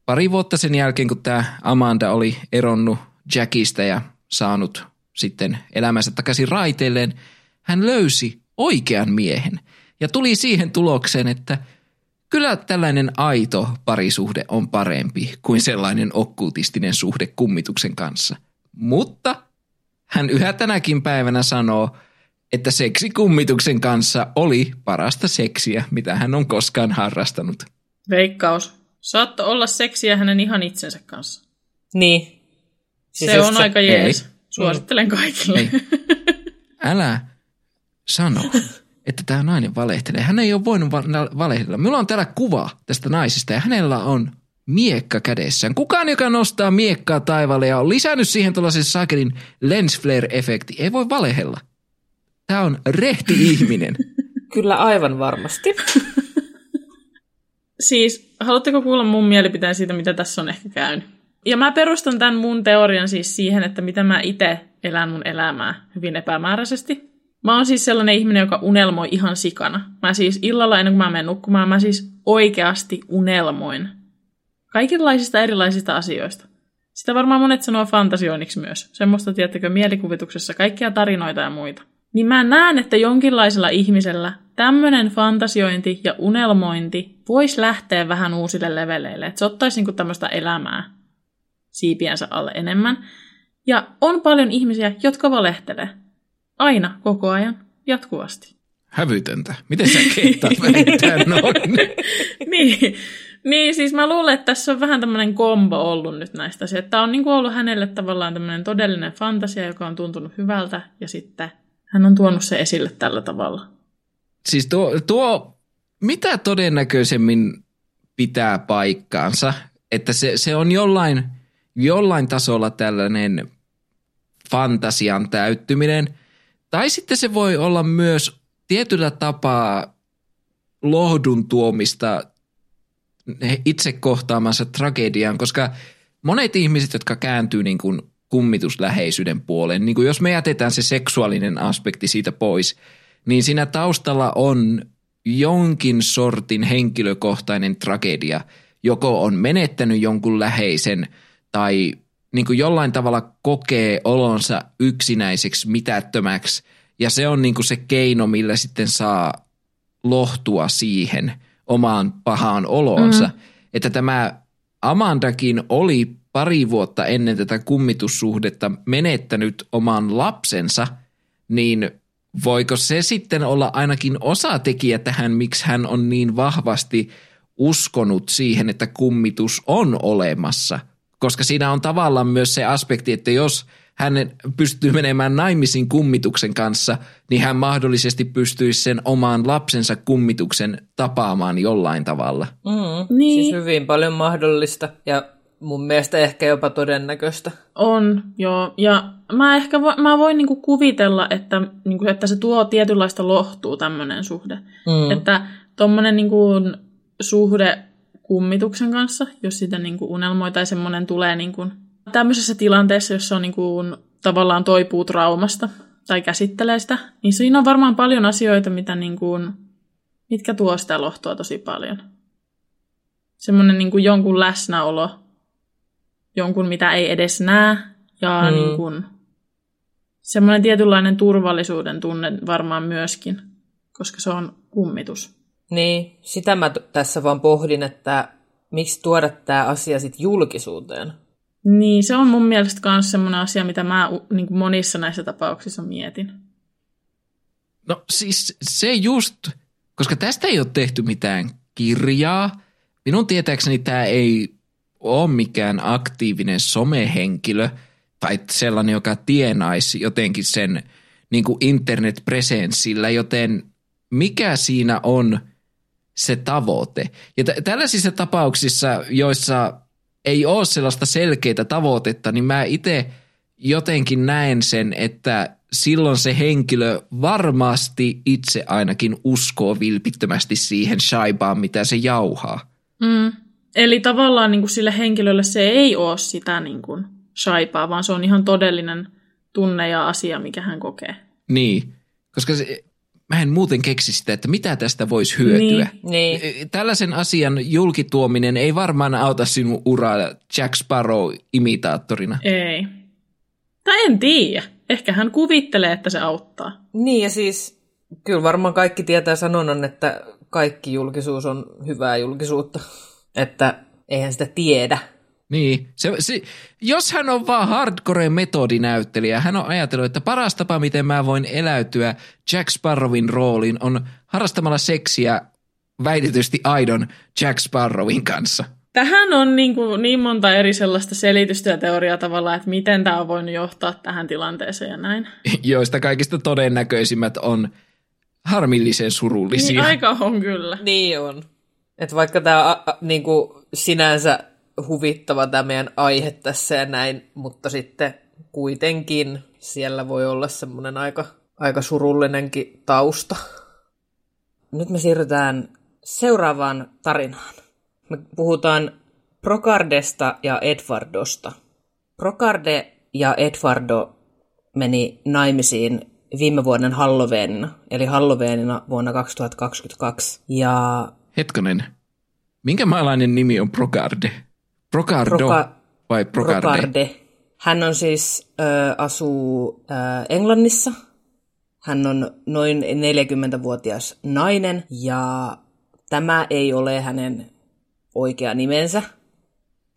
pari vuotta sen jälkeen, kun tämä Amanda oli eronnut Jackista ja saanut sitten elämänsä takaisin raiteilleen, hän löysi oikean miehen ja tuli siihen tulokseen, että kyllä tällainen aito parisuhde on parempi kuin sellainen okkultistinen suhde kummituksen kanssa. Mutta hän yhä tänäkin päivänä sanoo, että seksi kummituksen kanssa oli parasta seksiä, mitä hän on koskaan harrastanut. Veikkaus. Saatto olla seksiä hänen ihan itsensä kanssa. Niin. Siis se on aika Ei. Suosittelen kaikille. Ei. Älä sano, että tämä nainen valehtelee. Hän ei ole voinut va- valehdella. Minulla on täällä kuva tästä naisesta ja hänellä on miekka kädessään. Kukaan, joka nostaa miekkaa taivaalle ja on lisännyt siihen tuollaisen sakelin lens flare-efekti, ei voi valehella. Tämä on rehti ihminen. Kyllä aivan varmasti. Siis, haluatteko kuulla mun mielipiteen siitä, mitä tässä on ehkä käynyt? Ja mä perustan tämän mun teorian siis siihen, että miten mä itse elän mun elämää hyvin epämääräisesti. Mä oon siis sellainen ihminen, joka unelmoi ihan sikana. Mä siis illalla ennen kuin mä menen nukkumaan, mä siis oikeasti unelmoin. Kaikenlaisista erilaisista asioista. Sitä varmaan monet sanoo fantasioinniksi myös. Semmoista, tiettäkö, mielikuvituksessa kaikkia tarinoita ja muita. Niin mä näen, että jonkinlaisella ihmisellä tämmöinen fantasiointi ja unelmointi voisi lähteä vähän uusille leveleille. Että se ottaisi niinku tämmöistä elämää siipiensä alle enemmän. Ja on paljon ihmisiä, jotka valehtelee. Aina, koko ajan, jatkuvasti. Hävytöntä. Miten sä kehtaat väittää noin? niin, niin, siis mä luulen, että tässä on vähän tämmöinen kombo ollut nyt näistä asioista. Tämä on niin kuin ollut hänelle tavallaan tämmöinen todellinen fantasia, joka on tuntunut hyvältä, ja sitten hän on tuonut se esille tällä tavalla. Siis tuo, tuo mitä todennäköisemmin pitää paikkaansa. että se, se on jollain, jollain tasolla tällainen fantasian täyttyminen. Tai sitten se voi olla myös tietyllä tapaa lohdun tuomista itse kohtaamansa tragediaan, koska monet ihmiset, jotka kääntyy niin kuin kummitusläheisyyden puoleen, niin kuin jos me jätetään se seksuaalinen aspekti siitä pois, niin siinä taustalla on jonkin sortin henkilökohtainen tragedia, joko on menettänyt jonkun läheisen tai niin kuin jollain tavalla kokee olonsa yksinäiseksi, mitättömäksi, ja se on niin kuin se keino, millä sitten saa lohtua siihen omaan pahaan olonsa. Mm. Että tämä Amandakin oli pari vuotta ennen tätä kummitussuhdetta menettänyt oman lapsensa, niin voiko se sitten olla ainakin osatekijä tähän, miksi hän on niin vahvasti uskonut siihen, että kummitus on olemassa? Koska siinä on tavallaan myös se aspekti, että jos hän pystyy menemään naimisiin kummituksen kanssa, niin hän mahdollisesti pystyisi sen omaan lapsensa kummituksen tapaamaan jollain tavalla. Mm, niin. Siis hyvin paljon mahdollista ja mun mielestä ehkä jopa todennäköistä. On, joo. Ja mä ehkä vo, mä voin niinku kuvitella, että, niinku, että se tuo tietynlaista lohtua tämmöinen suhde. Mm. Että tuommoinen niinku, suhde kummituksen kanssa, jos sitä niinku unelmoi tai semmoinen tulee niinku, tämmöisessä tilanteessa, jossa on niinku, tavallaan toipuu traumasta tai käsittelee sitä, niin siinä on varmaan paljon asioita, mitä niinku, mitkä tuo sitä lohtua tosi paljon. Semmoinen niinku, jonkun läsnäolo jonkun, mitä ei edes näe, ja mm. niin kuin, semmoinen tietynlainen turvallisuuden tunne varmaan myöskin, koska se on kummitus. Niin, sitä mä t- tässä vaan pohdin, että miksi tuoda tämä asia sitten julkisuuteen. Niin, se on mun mielestä myös semmoinen asia, mitä mä niin monissa näissä tapauksissa mietin. No siis se just, koska tästä ei ole tehty mitään kirjaa. Minun tietääkseni tämä ei ole mikään aktiivinen somehenkilö tai sellainen, joka tienaisi jotenkin sen niin kuin internetpresenssillä, joten mikä siinä on se tavoite? Ja t- tällaisissa tapauksissa, joissa ei ole sellaista selkeää tavoitetta, niin mä itse jotenkin näen sen, että silloin se henkilö varmasti itse ainakin uskoo vilpittömästi siihen shaibaan, mitä se jauhaa. Mm. Eli tavallaan niin kuin sille henkilölle se ei ole sitä niin kuin shaipaa, vaan se on ihan todellinen tunne ja asia, mikä hän kokee. Niin, koska se, mä en muuten keksi sitä, että mitä tästä voisi hyötyä. Niin, niin. Tällaisen asian julkituominen ei varmaan auta sinun uraa Jack Sparrow-imitaattorina. Ei. Tai en tiedä. Ehkä hän kuvittelee, että se auttaa. Niin ja siis kyllä varmaan kaikki tietää sanonnan, että kaikki julkisuus on hyvää julkisuutta että eihän sitä tiedä. Niin, se, se, jos hän on vaan hardcore-metodinäyttelijä, hän on ajatellut, että paras tapa, miten mä voin eläytyä Jack Sparrowin rooliin, on harrastamalla seksiä väitetysti aidon Jack Sparrowin kanssa. Tähän on niin, kuin niin monta eri sellaista selitystä ja teoriaa tavallaan, että miten tämä on voinut johtaa tähän tilanteeseen ja näin. Joista kaikista todennäköisimmät on harmillisen surullisia. Niin, aika on kyllä. Niin on. Että vaikka tämä niin kuin sinänsä huvittava tämä meidän aihe tässä ja näin, mutta sitten kuitenkin siellä voi olla semmoinen aika, aika surullinenkin tausta. Nyt me siirrytään seuraavaan tarinaan. Me puhutaan Procardesta ja Edvardosta. Procarde ja Edvardo meni naimisiin viime vuoden Halloweenina, eli Halloweenina vuonna 2022. Ja Hetkonen, minkä maalainen nimi on Procarde? Procardo Proca- vai Procarde? Procarde. Hän on siis, äh, asuu äh, Englannissa. Hän on noin 40-vuotias nainen ja tämä ei ole hänen oikea nimensä –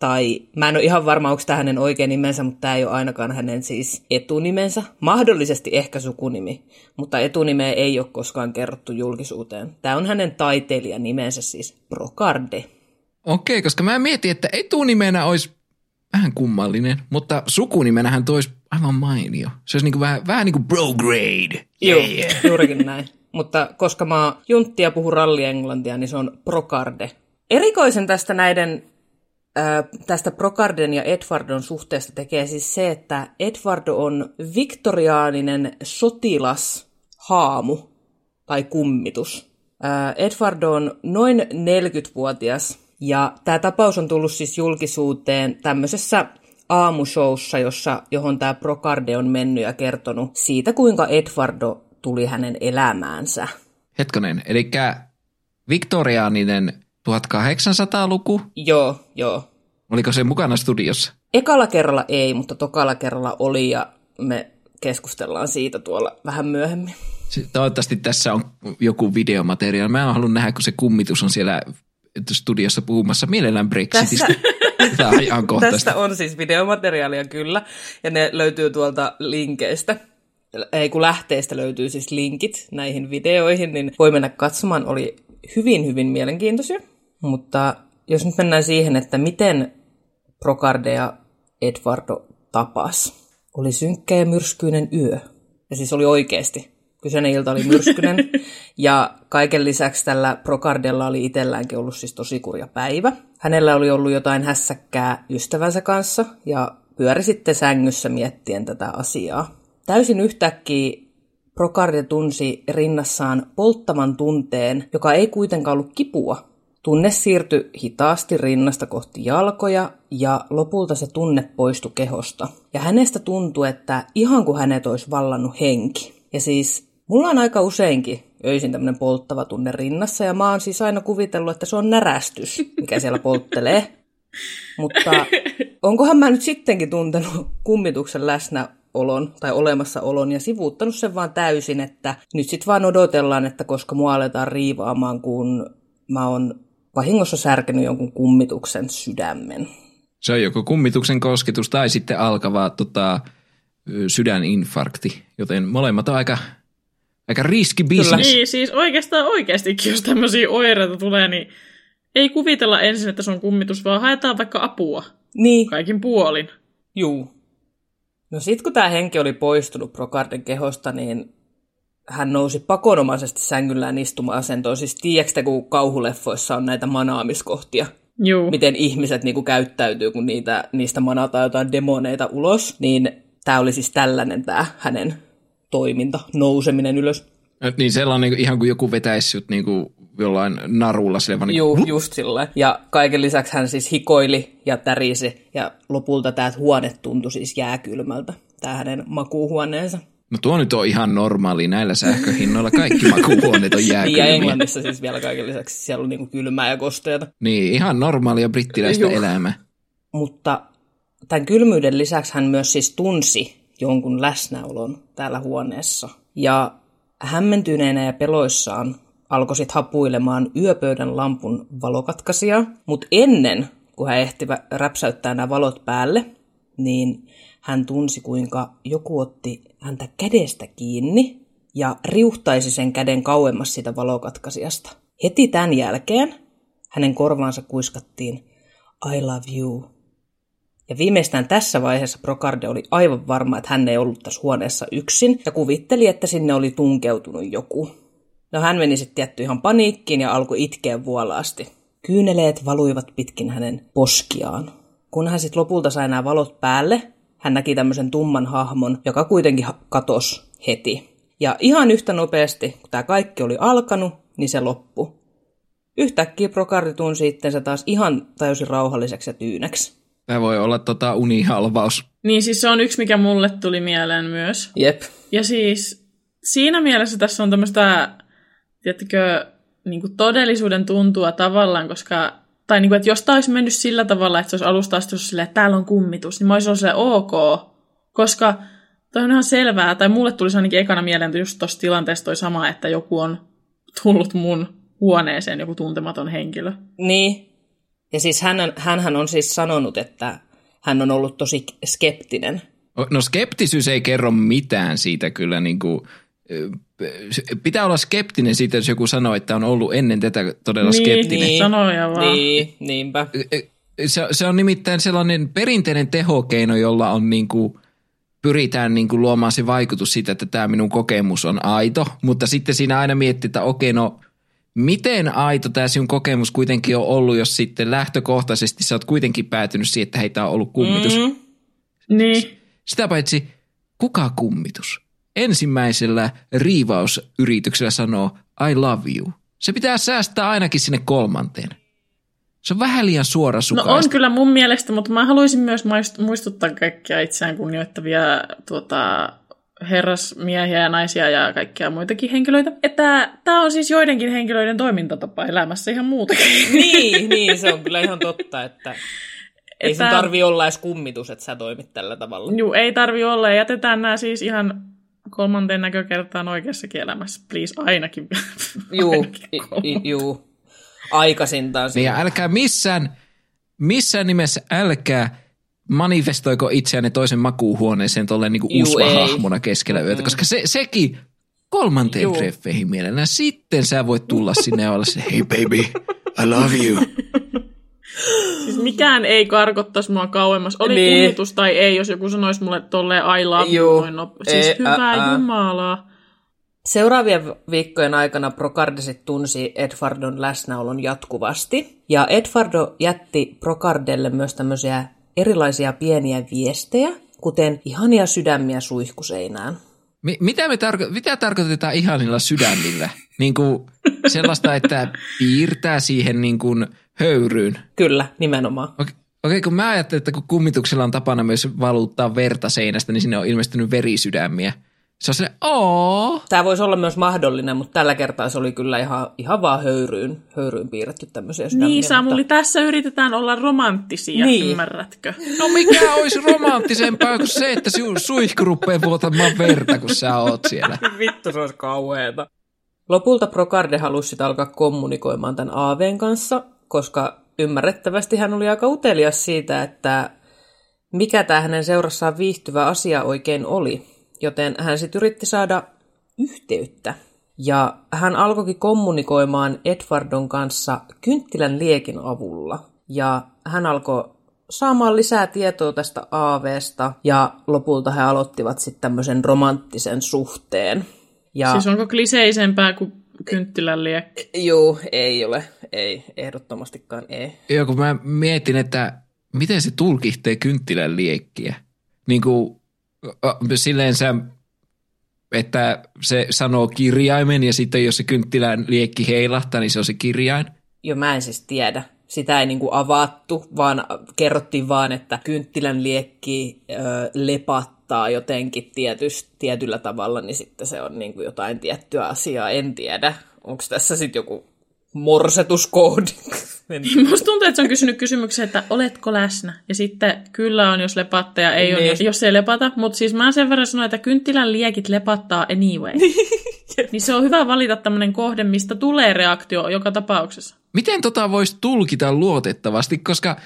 tai mä en ole ihan varma, onko tämä hänen oikea nimensä, mutta tämä ei ole ainakaan hänen siis etunimensä. Mahdollisesti ehkä sukunimi, mutta etunimeä ei ole koskaan kerrottu julkisuuteen. Tämä on hänen taiteilijan nimensä siis Brocarde. Okei, koska mä mietin, että etunimenä olisi vähän kummallinen, mutta sukunimenähän toisi aivan mainio. Se olisi niin kuin vähän, vähän niin kuin brograde. Yeah. Joo, juurikin näin. Mutta koska mä junttia puhun rallienglantia, niin se on Procarde. Erikoisen tästä näiden tästä Procarden ja Edwardon suhteesta tekee siis se, että Edwardo on viktoriaaninen sotilas haamu tai kummitus. Ää, Edwardo on noin 40-vuotias ja tämä tapaus on tullut siis julkisuuteen tämmöisessä aamushowssa, jossa, johon tämä Procarde on mennyt ja kertonut siitä, kuinka Edwardo tuli hänen elämäänsä. Hetkonen, eli viktoriaaninen 1800-luku? Joo, joo. Oliko se mukana studiossa? Ekalla kerralla ei, mutta tokalla kerralla oli ja me keskustellaan siitä tuolla vähän myöhemmin. Toivottavasti tässä on joku videomateriaali. Mä en halua nähdä, kun se kummitus on siellä studiossa puhumassa mielellään Brexitistä. Tässä, tästä on siis videomateriaalia kyllä, ja ne löytyy tuolta linkeistä. Ei kun lähteestä löytyy siis linkit näihin videoihin, niin voi mennä katsomaan. Oli hyvin, hyvin mielenkiintoisia. Mutta jos nyt mennään siihen, että miten Procarde ja Edvardo tapas. Oli synkkä ja myrskyinen yö. Ja siis oli oikeasti. Kyseinen ilta oli myrskyinen. ja kaiken lisäksi tällä Procardella oli itselläänkin ollut siis tosi kurja päivä. Hänellä oli ollut jotain hässäkkää ystävänsä kanssa ja pyöri sitten sängyssä miettien tätä asiaa. Täysin yhtäkkiä Procarde tunsi rinnassaan polttavan tunteen, joka ei kuitenkaan ollut kipua. Tunne siirtyi hitaasti rinnasta kohti jalkoja ja lopulta se tunne poistui kehosta. Ja hänestä tuntui, että ihan kuin hänet olisi vallannut henki. Ja siis mulla on aika useinkin öisin tämmöinen polttava tunne rinnassa ja mä oon siis aina kuvitellut, että se on närästys, mikä siellä polttelee. Mutta onkohan mä nyt sittenkin tuntenut kummituksen läsnä olon tai olemassaolon ja sivuuttanut sen vaan täysin, että nyt sitten vaan odotellaan, että koska mua aletaan riivaamaan, kun mä oon vahingossa särkenyt jonkun kummituksen sydämen. Se on joko kummituksen kosketus tai sitten alkava tota, sydäninfarkti, joten molemmat on aika, aika riski business. Niin, siis oikeastaan oikeastikin, jos tämmöisiä oireita tulee, niin ei kuvitella ensin, että se on kummitus, vaan haetaan vaikka apua. Niin. Kaikin puolin. Juu. No sit kun tämä henki oli poistunut Procarden kehosta, niin hän nousi pakonomaisesti sängyllään istuma-asentoon. Siis tiedätkö kun kauhuleffoissa on näitä manaamiskohtia? Juu. Miten ihmiset niinku käyttäytyy, kun niitä, niistä manataan jotain demoneita ulos. Niin tämä oli siis tällainen tämä hänen toiminta, nouseminen ylös. Niin sellainen ihan kuin joku vetäisi sut niinku jollain narulla. Sille vaan Juu, niin, just sillä. Ja kaiken lisäksi hän siis hikoili ja tärisi ja lopulta tämä huone tuntui siis jääkylmältä, tämä hänen makuuhuoneensa. No tuo nyt on ihan normaali näillä sähköhinnoilla. Kaikki makuuhuoneet on jääkylmiä. niin ja Englannissa siis vielä kaiken lisäksi siellä on niinku kylmää ja kosteita. Niin, ihan normaalia brittiläistä Juh. elämää. Mutta tämän kylmyyden lisäksi hän myös siis tunsi jonkun läsnäolon täällä huoneessa. Ja hämmentyneenä ja peloissaan alkoi sitten hapuilemaan yöpöydän lampun valokatkaisia, mutta ennen kuin hän ehti räpsäyttää nämä valot päälle, niin hän tunsi kuinka joku otti häntä kädestä kiinni ja riuhtaisi sen käden kauemmas siitä valokatkaisijasta. Heti tämän jälkeen hänen korvaansa kuiskattiin I love you. Ja viimeistään tässä vaiheessa Procarde oli aivan varma, että hän ei ollut tässä huoneessa yksin ja kuvitteli, että sinne oli tunkeutunut joku. No hän meni sitten tietty ihan paniikkiin ja alkoi itkeä vuolaasti. Kyyneleet valuivat pitkin hänen poskiaan. Kun hän sitten lopulta sai nämä valot päälle, hän näki tämmöisen tumman hahmon, joka kuitenkin katos heti. Ja ihan yhtä nopeasti, kun tämä kaikki oli alkanut, niin se loppui. Yhtäkkiä Prokardi tunsi itsensä taas ihan täysin rauhalliseksi ja tyynäksi. Tämä voi olla tota unihalvaus. Niin siis se on yksi, mikä mulle tuli mieleen myös. Jep. Ja siis siinä mielessä tässä on tämmöistä tiedättekö, niin kuin todellisuuden tuntua tavallaan, koska, tai niin kuin, että jos tämä olisi mennyt sillä tavalla, että se olisi alusta asti silleen, että täällä on kummitus, niin mä olisin ollut ok, koska toi on ihan selvää, tai mulle tulisi ainakin ekana mieleen just tuossa tilanteessa toi sama, että joku on tullut mun huoneeseen, joku tuntematon henkilö. Niin, ja siis hän, hänhän on siis sanonut, että hän on ollut tosi skeptinen. No skeptisyys ei kerro mitään siitä kyllä niin kuin pitää olla skeptinen siitä, jos joku sanoo, että on ollut ennen tätä todella niin, skeptinen. Niin, sanoja vaan. Niin, niinpä. Se, se on nimittäin sellainen perinteinen tehokeino, jolla on niin kuin, pyritään niin kuin luomaan se vaikutus siitä, että tämä minun kokemus on aito, mutta sitten siinä aina miettii, että okei, no miten aito tämä sinun kokemus kuitenkin on ollut, jos sitten lähtökohtaisesti sä oot kuitenkin päätynyt siihen, että heitä on ollut kummitus. Mm. Niin. Sitä paitsi, kuka kummitus? Ensimmäisellä riivausyrityksellä sanoo I love you. Se pitää säästää ainakin sinne kolmanteen. Se on vähän liian suora No on kyllä mun mielestä, mutta mä haluaisin myös muistuttaa kaikkia itseään kunnioittavia tuota, herrasmiehiä ja naisia ja kaikkia muitakin henkilöitä. Että tämä on siis joidenkin henkilöiden toimintatapa elämässä ihan muutakin. niin, niin, se on kyllä ihan totta, että ei että... sun tarvi olla edes kummitus, että sä toimit tällä tavalla. Joo, ei tarvi olla. Ja jätetään nämä siis ihan kolmanteen näkökertaan oikeassakin elämässä. Please, ainakin. Juu, juu. Aikaisintaan. Niin ja älkää missään, missään nimessä älkää manifestoiko itseänne toisen makuuhuoneeseen tolleen niinku usva-hahmona keskellä yötä, mm. koska se, sekin kolmanteen Juu. treffeihin mielellään. Sitten sä voit tulla sinne ja olla se, hey baby, I love you. Siis mikään ei karkottaisi mua kauemmas. Oli niin. kummitus tai ei, jos joku sanoisi mulle tolleen I love you. No, siis ei, hyvää ä, ä. jumalaa. Seuraavien viikkojen aikana Prokardisit tunsi Edfardon läsnäolon jatkuvasti. Ja Edfardo jätti Prokardelle myös tämmöisiä erilaisia pieniä viestejä, kuten ihania sydämiä suihkuseinään. Mi- mitä, me tarko- mitä tarkoitetaan ihanilla sydämillä? niin kuin sellaista, että piirtää siihen niin kuin höyryyn? Kyllä, nimenomaan. Okei, okay, kun mä ajattelen, että kun kummituksella on tapana myös valuttaa verta seinästä, niin sinne on ilmestynyt verisydämiä. Se on se, oo. Tämä voisi olla myös mahdollinen, mutta tällä kertaa se oli kyllä ihan, ihan vaan höyryyn, höyryyn piirretty tämmöisiä sydämiä. Niin Samuli, mutta... tässä yritetään olla romanttisia, niin. ymmärrätkö? No mikä olisi romanttisempaa kuin se, että sinun suihku rupeaa vuotamaan verta, kun sä oot siellä. Vittu, se olisi kauheeta. Lopulta Prokarde halusi alkaa kommunikoimaan tämän Aaveen kanssa, koska ymmärrettävästi hän oli aika utelias siitä, että mikä tämä hänen seurassaan viihtyvä asia oikein oli joten hän sitten yritti saada yhteyttä. Ja hän alkoikin kommunikoimaan Edwardon kanssa kynttilän liekin avulla. Ja hän alkoi saamaan lisää tietoa tästä Aaveesta ja lopulta he aloittivat sitten tämmöisen romanttisen suhteen. Ja... Siis onko kliseisempää kuin kynttilän liekki? Joo, ei ole. Ei, ehdottomastikaan ei. Joo, kun mä mietin, että miten se tulkihtee kynttilän liekkiä. Niin kuin silleensä, että se sanoo kirjaimen ja sitten jos se kynttilän liekki heilahtaa, niin se on se kirjain. Joo, mä en siis tiedä. Sitä ei niinku avattu, vaan kerrottiin vaan, että kynttilän liekki ö, lepattaa jotenkin tietyst, tietyllä tavalla, niin sitten se on niinku jotain tiettyä asiaa. En tiedä. Onko tässä sitten joku morsetuskoodi. Musta tuntuu, että se on kysynyt kysymyksen, että oletko läsnä? Ja sitten kyllä on, jos lepatta ja ei niin. ole, jos, jos ei lepata. Mutta siis mä sen verran sanoin, että kynttilän liekit lepattaa anyway. niin se on hyvä valita tämmöinen kohde, mistä tulee reaktio joka tapauksessa. Miten tota voisi tulkita luotettavasti, koska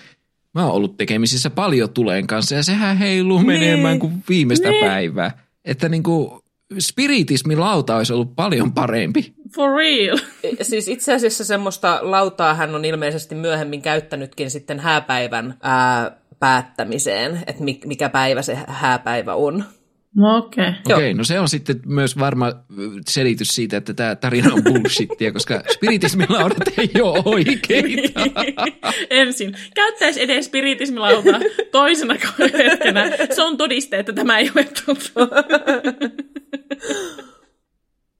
mä oon ollut tekemisissä paljon tuleen kanssa ja sehän heiluu niin. menemään kuin viimeistä niin. päivää. Että niinku spiritismilauta olisi ollut paljon parempi. For real. Siis itse asiassa semmoista lautaa hän on ilmeisesti myöhemmin käyttänytkin sitten hääpäivän ää, päättämiseen, että mikä päivä se hääpäivä on. No okei. Okay. Okei, okay, no se on sitten myös varma selitys siitä, että tämä tarina on bullshittia, koska spiritismilaudat ei ole oikeita. Ensin, käyttäisi edes spiritismilautaa toisena hetkenä. Se on todiste, että tämä ei ole totta.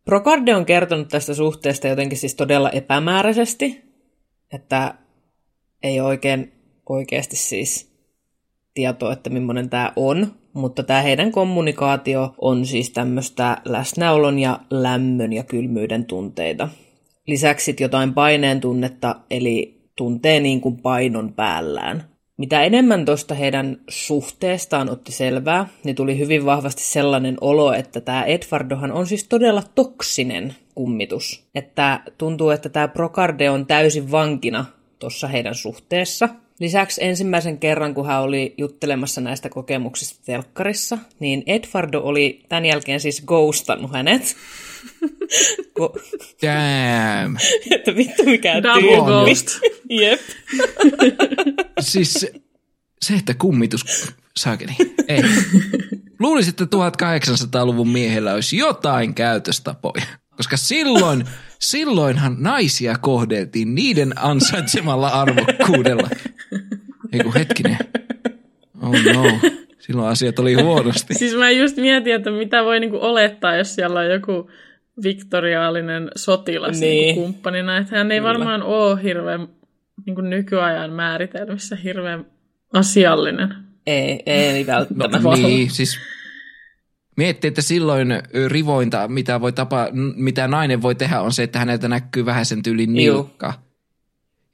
Procarde on kertonut tästä suhteesta jotenkin siis todella epämääräisesti, että ei oikein oikeasti siis tietoa, että millainen tämä on, mutta tämä heidän kommunikaatio on siis tämmöistä läsnäolon ja lämmön ja kylmyyden tunteita. Lisäksi jotain paineen tunnetta, eli tuntee niin kuin painon päällään. Mitä enemmän tuosta heidän suhteestaan otti selvää, niin tuli hyvin vahvasti sellainen olo, että tämä Edvardohan on siis todella toksinen kummitus. Että tuntuu, että tämä Procarde on täysin vankina tuossa heidän suhteessa. Lisäksi ensimmäisen kerran, kun hän oli juttelemassa näistä kokemuksista telkkarissa, niin Edvardo oli tämän jälkeen siis ghostannut hänet. Ko- Damn. että vittu mikä Double ghost. Jep. siis se, että kummitus saakeli. Ei. Luulisin, että 1800-luvun miehellä olisi jotain käytöstapoja. Koska silloin, silloinhan naisia kohdeltiin niiden ansaitsemalla arvokkuudella. Eiku hetkinen. Oh no, silloin asiat oli huonosti. Siis mä just mietin, että mitä voi niinku olettaa, jos siellä on joku viktoriaalinen sotilas Niin. niinku kumppanina. Että hän ei Kyllä. varmaan ole hirveän niinku nykyajan määritelmissä hirveän asiallinen. Ei, ei No, välttämättä. niin, siis miettii, että silloin rivointa, mitä, voi tapa, mitä nainen voi tehdä, on se, että häneltä näkyy vähän sen tyylin nilkka.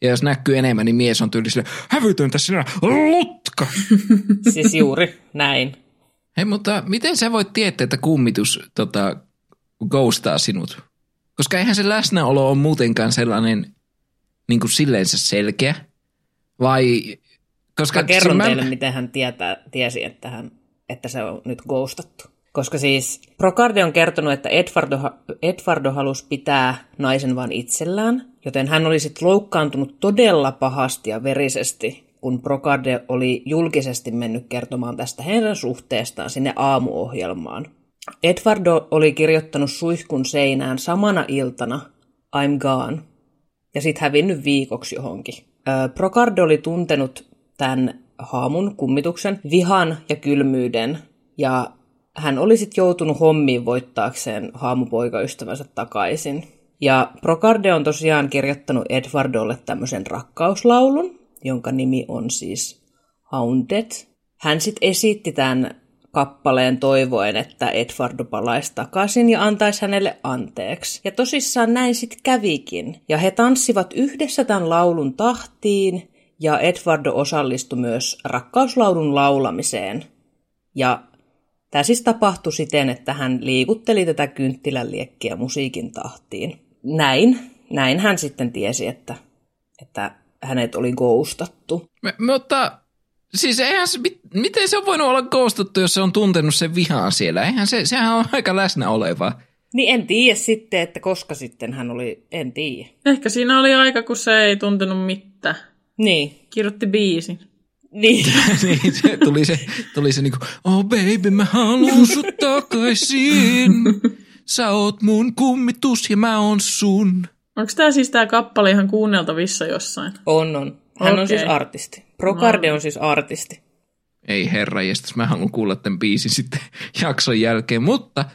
Ja jos näkyy enemmän, niin mies on tyyli silleen, hävytöntä sinä, lutka! Siis juuri näin. Hei, mutta miten sä voit tietää, että kummitus tota, ghostaa sinut? Koska eihän se läsnäolo ole muutenkaan sellainen niin kuin silleensä selkeä. Vai... Koska Mä kerron siis teille, miten hän tietää, tiesi, että, hän, että se on nyt ghostattu. Koska siis Procardi on kertonut, että Edvardo, Edvardo halusi pitää naisen vain itsellään, joten hän oli sitten loukkaantunut todella pahasti ja verisesti, kun Procarde oli julkisesti mennyt kertomaan tästä heidän suhteestaan sinne aamuohjelmaan. Edvardo oli kirjoittanut suihkun seinään samana iltana I'm gone, ja sitten hävinnyt viikoksi johonkin. Ö, Procardo oli tuntenut tämän haamun kummituksen vihan ja kylmyyden, ja hän oli sitten joutunut hommiin voittaakseen haamupoikaystävänsä takaisin. Ja Procarde on tosiaan kirjoittanut Edvardolle tämmöisen rakkauslaulun, jonka nimi on siis Haunted. Hän sitten esitti tämän kappaleen toivoen, että Edvardo palaisi takaisin ja antaisi hänelle anteeksi. Ja tosissaan näin sitten kävikin. Ja he tanssivat yhdessä tämän laulun tahtiin, ja Edvardo osallistui myös rakkauslaulun laulamiseen. Ja tämä siis tapahtui siten, että hän liikutteli tätä kynttilän liekkiä musiikin tahtiin. Näin, näin hän sitten tiesi, että, että hänet oli ghostattu. M- mutta siis eihän se, mit, miten se on voinut olla ghostattu, jos se on tuntenut sen vihan siellä? Eihän se, sehän on aika läsnä oleva. Niin en tiedä sitten, että koska sitten hän oli, en tiedä. Ehkä siinä oli aika, kun se ei tuntenut mitään. Niin. Kirjoitti biisin. Niin. niin se tuli se, tuli se niinku, oh baby, mä haluun sut takaisin. Sä oot mun kummitus ja mä oon sun. Onko tämä siis tämä kappale ihan kuunneltavissa jossain? On, on. Hän on Okei. siis artisti. Procarde on siis artisti. Ei herra jestas, mä haluan kuulla tämän biisin sitten jakson jälkeen, mutta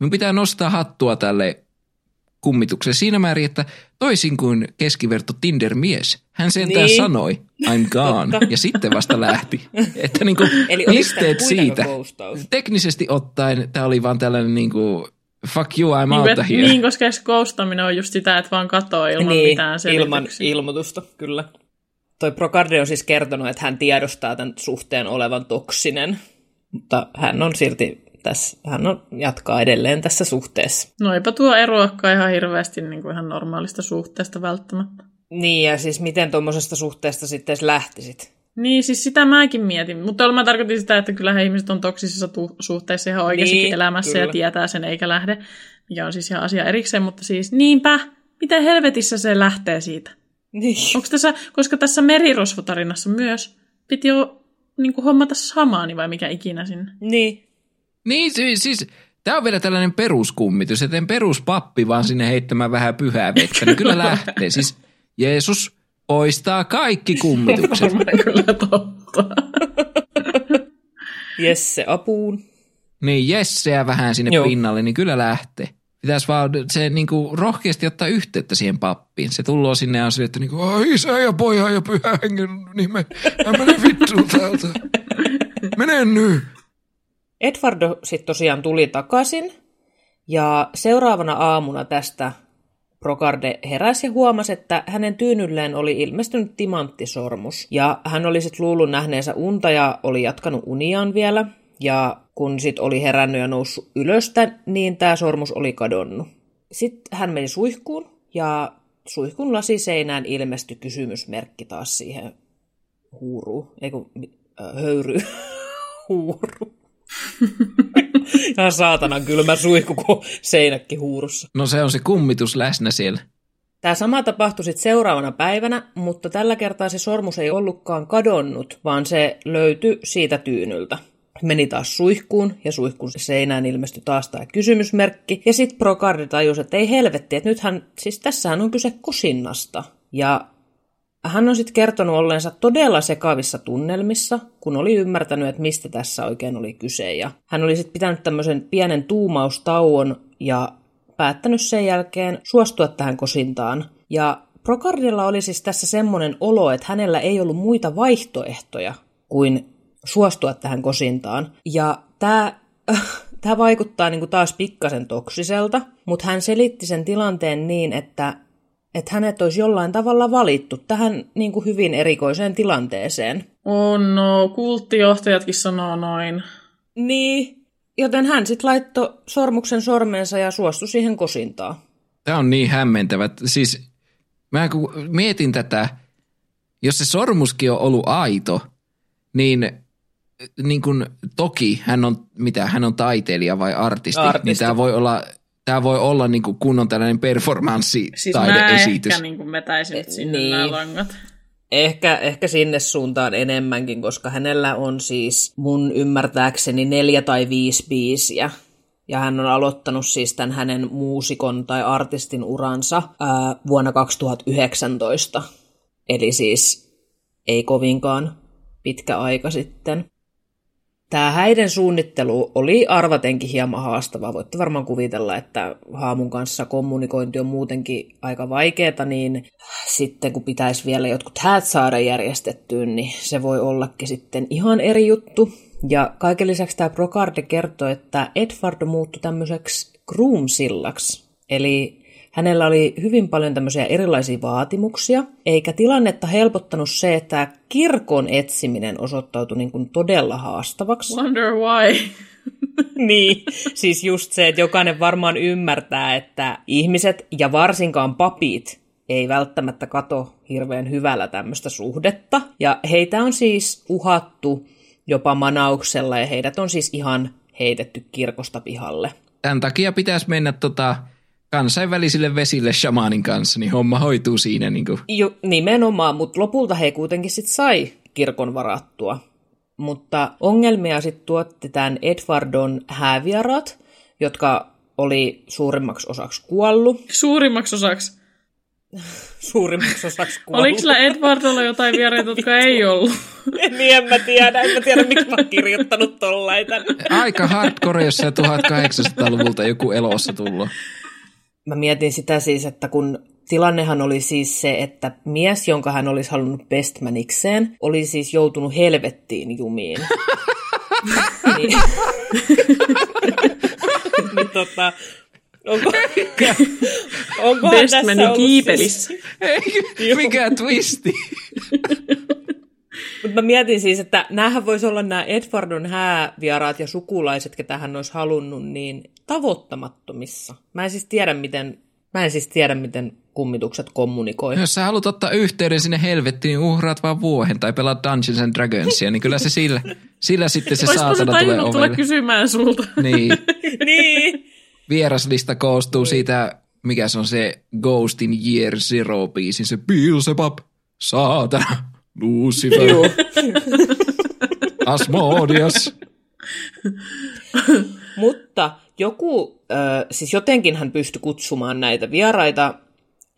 minun pitää nostaa hattua tälle kummitukselle siinä määrin, että toisin kuin keskiverto Tinder-mies, hän sentään Niin. sanoi I'm gone Totta. ja sitten vasta lähti. Että niin kuin Eli pisteet siitä. ghostaus? Teknisesti ottaen tämä oli vaan tällainen niin kuin fuck you, I'm Niin, out of here. niin, koska se ghostaaminen on just sitä, että vaan katoo ilman niin, mitään ilman ilmoitusta, kyllä. Toi Procarde on siis kertonut, että hän tiedostaa tämän suhteen olevan toksinen, mutta hän on silti tässä, hän on, jatkaa edelleen tässä suhteessa. No eipä tuo eroakaan ihan hirveästi niin kuin ihan normaalista suhteesta välttämättä. Niin, ja siis miten tuommoisesta suhteesta sitten lähtisit? Niin, siis sitä mäkin mietin. Mutta mä tarkoitin sitä, että kyllähän ihmiset on toksisissa tu- suhteissa ihan oikeassakin Niin, elämässä kyllä. ja tietää sen eikä lähde. Mikä on siis ihan asia erikseen, mutta siis niinpä, miten helvetissä se lähtee siitä? Niin. Onko tässä, koska tässä merirosvotarinassa myös piti jo niin kuin hommata samaani vai mikä ikinä sinne. Niin. Niin, siis, siis tämä on vielä tällainen peruskummitus, että en peruspappi vaan sinne heittämään vähän pyhää vettä, niin kyllä lähtee. Siis Jeesus poistaa kaikki kummitukset. Varmaan kyllä totta. Jesse apuun. Niin, Jesseä vähän sinne Joo. Pinnalle, niin kyllä lähtee. Pitäisi vaan se niin kuin, rohkeasti ottaa yhteyttä siihen pappiin. Se tulloo sinne ja on sille, että niin kuin, "Ai, isä ja poja ja pyhä hengen nime. Ja mene vittuun täältä. Mene nyt. Edvardo sitten tosiaan tuli takaisin, ja seuraavana aamuna tästä Procarde heräsi ja huomasi, että hänen tyynylleen oli ilmestynyt timanttisormus. Ja hän oli sitten luullut nähneensä unta ja oli jatkanut uniaan vielä. Ja kun sitten oli herännyt ja noussut ylöstä, niin tämä sormus oli kadonnut. Sitten hän meni suihkuun ja suihkun lasiseinään ilmestyi kysymysmerkki taas siihen huuruun, ei kun äh, höyry, huuru. Ihan saatana kylmä suihku, kun seinäkin huurussa. No se on se kummitus läsnä siellä. Tämä sama tapahtui sitten seuraavana päivänä, mutta tällä kertaa se sormus ei ollutkaan kadonnut, vaan se löytyi siitä tyynyltä. meni taas suihkuun, ja suihkun seinään ilmestyi taas tämä kysymysmerkki. Ja sitten Prokardi tajusi, että ei helvetti, että nythän, siis tässähän on kyse kosinnasta. Ja hän on sitten kertonut olleensa todella sekavissa tunnelmissa, kun oli ymmärtänyt, että mistä tässä oikein oli kyse. Ja hän oli sitten pitänyt tämmöisen pienen tuumaustauon ja päättänyt sen jälkeen suostua tähän kosintaan. Ja Prokardilla oli siis tässä semmoinen olo, että hänellä ei ollut muita vaihtoehtoja kuin suostua tähän kosintaan. Ja tämä, tämä vaikuttaa niin kuin taas pikkasen toksiselta, mutta hän selitti sen tilanteen niin, että, että hänet olisi jollain tavalla valittu tähän niin kuin hyvin erikoiseen tilanteeseen. Oh no, kulttijohtajatkin sanoo noin. Niin, joten hän sitten laittoi sormuksen sormeensa ja suostui siihen kosintaan. Tämä on niin hämmentävä. Siis mä kun mietin tätä, jos se sormuskin on ollut aito, niin niin kuin, toki hän on, mitä, hän on taiteilija vai artisti, niin artisti. niin tämä voi olla, tämä voi olla niin kuin kunnon tällainen performanssi siis taideesitys. Siis mä ehkä niin kuin vetäisin sinne niin. nämä langat. Ehkä, ehkä sinne suuntaan enemmänkin, koska hänellä on siis mun ymmärtääkseni neljä tai viisi biisiä. Ja hän on aloittanut siis tämän hänen muusikon tai artistin uransa ää, vuonna 2019. Eli siis ei kovinkaan pitkä aika sitten. Tämä häiden suunnittelu oli arvatenkin hieman haastavaa. Voitte varmaan kuvitella, että haamun kanssa kommunikointi on muutenkin aika vaikeaa, niin sitten kun pitäisi vielä jotkut häät saada järjestettyä, niin se voi ollakin sitten ihan eri juttu. Ja kaiken lisäksi tämä Brocarde kertoi, että Edward muuttui tämmöiseksi groomsillaksi, eli Hänellä oli hyvin paljon tämmöisiä erilaisia vaatimuksia, eikä tilannetta helpottanut se, että kirkon etsiminen osoittautui niin kuin todella haastavaksi. Wonder why. niin, siis just se, että jokainen varmaan ymmärtää, että ihmiset ja varsinkaan papit ei välttämättä kato hirveän hyvällä tämmöistä suhdetta. Ja heitä on siis uhattu jopa manauksella ja heidät on siis ihan heitetty kirkosta pihalle. Tämän takia pitäisi mennä tota kansainvälisille vesille shamanin kanssa, niin homma hoituu siinä. Niin kuin. Jo, nimenomaan, mutta lopulta he kuitenkin sitten sai kirkon varattua. Mutta ongelmia sitten tuotti tämän Edwardon hääviarat, jotka oli suurimmaksi osaksi kuollut. Suurimmaksi osaksi? suurimmaksi osaksi kuollut. Oliko sillä Edwardolla jotain vieraita, jotka ei ollut? niin, en mä tiedä. En mä tiedä, miksi mä oon kirjoittanut tollain Aika hardcore, jos se 1800-luvulta joku elossa tullut mä mietin sitä siis, että kun tilannehan oli siis se, että mies, jonka hän olisi halunnut bestmanikseen, oli siis joutunut helvettiin jumiin. niin, niin tota, onko, onko Bestmani kiipelissä. Siis... Mikä twisti. Mutta mä mietin siis, että näähän voisi olla nämä Edwardon häävieraat ja sukulaiset, ketä hän olisi halunnut, niin tavoittamattomissa. Mä en siis tiedä, miten, mä en siis tiedä, miten kummitukset kommunikoi. Jos sä haluat ottaa yhteyden sinne helvettiin, niin uhraat vaan vuohen tai pelaat Dungeons and Dragonsia, niin kyllä se sillä, sillä sitten se saatana tulee ovelle. tulla kysymään sulta. Niin. niin. Vieraslista koostuu niin. siitä, mikä se on se Ghost in Year Zero biisin, se Beelzebub, saatana, Lucifer, Asmodeus. Mutta joku, äh, siis jotenkin hän pystyi kutsumaan näitä vieraita,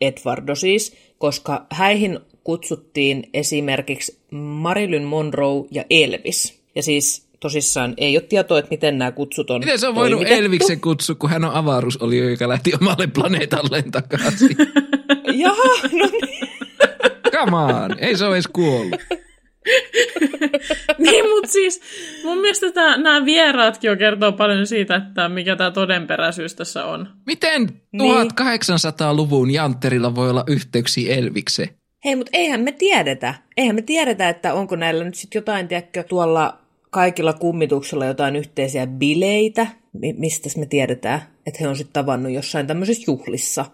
Edwardo siis, koska häihin kutsuttiin esimerkiksi Marilyn Monroe ja Elvis. Ja siis tosissaan ei ole tietoa, että miten nämä kutsut on Miten se on voinut. Elviksen kutsu, kun hän on avaruusolio, joka lähti omalle planeetalleen takaisin? Jaha, no niin. Come on, ei se ole edes kuollut. niin, mutta siis mun mielestä tää, nämä vieraatkin jo kertoo paljon siitä, että mikä tämä todenperäisyys tässä on. Miten 1800-luvun jantterilla voi olla yhteyksiä Elvikse? Hei, mutta eihän me tiedetä. Eihän me tiedetä, että onko näillä nyt sitten jotain, tiedätkö, tuolla kaikilla kummituksilla jotain yhteisiä bileitä, mistä me tiedetään, että he on sitten tavannut jossain tämmöisessä juhlissa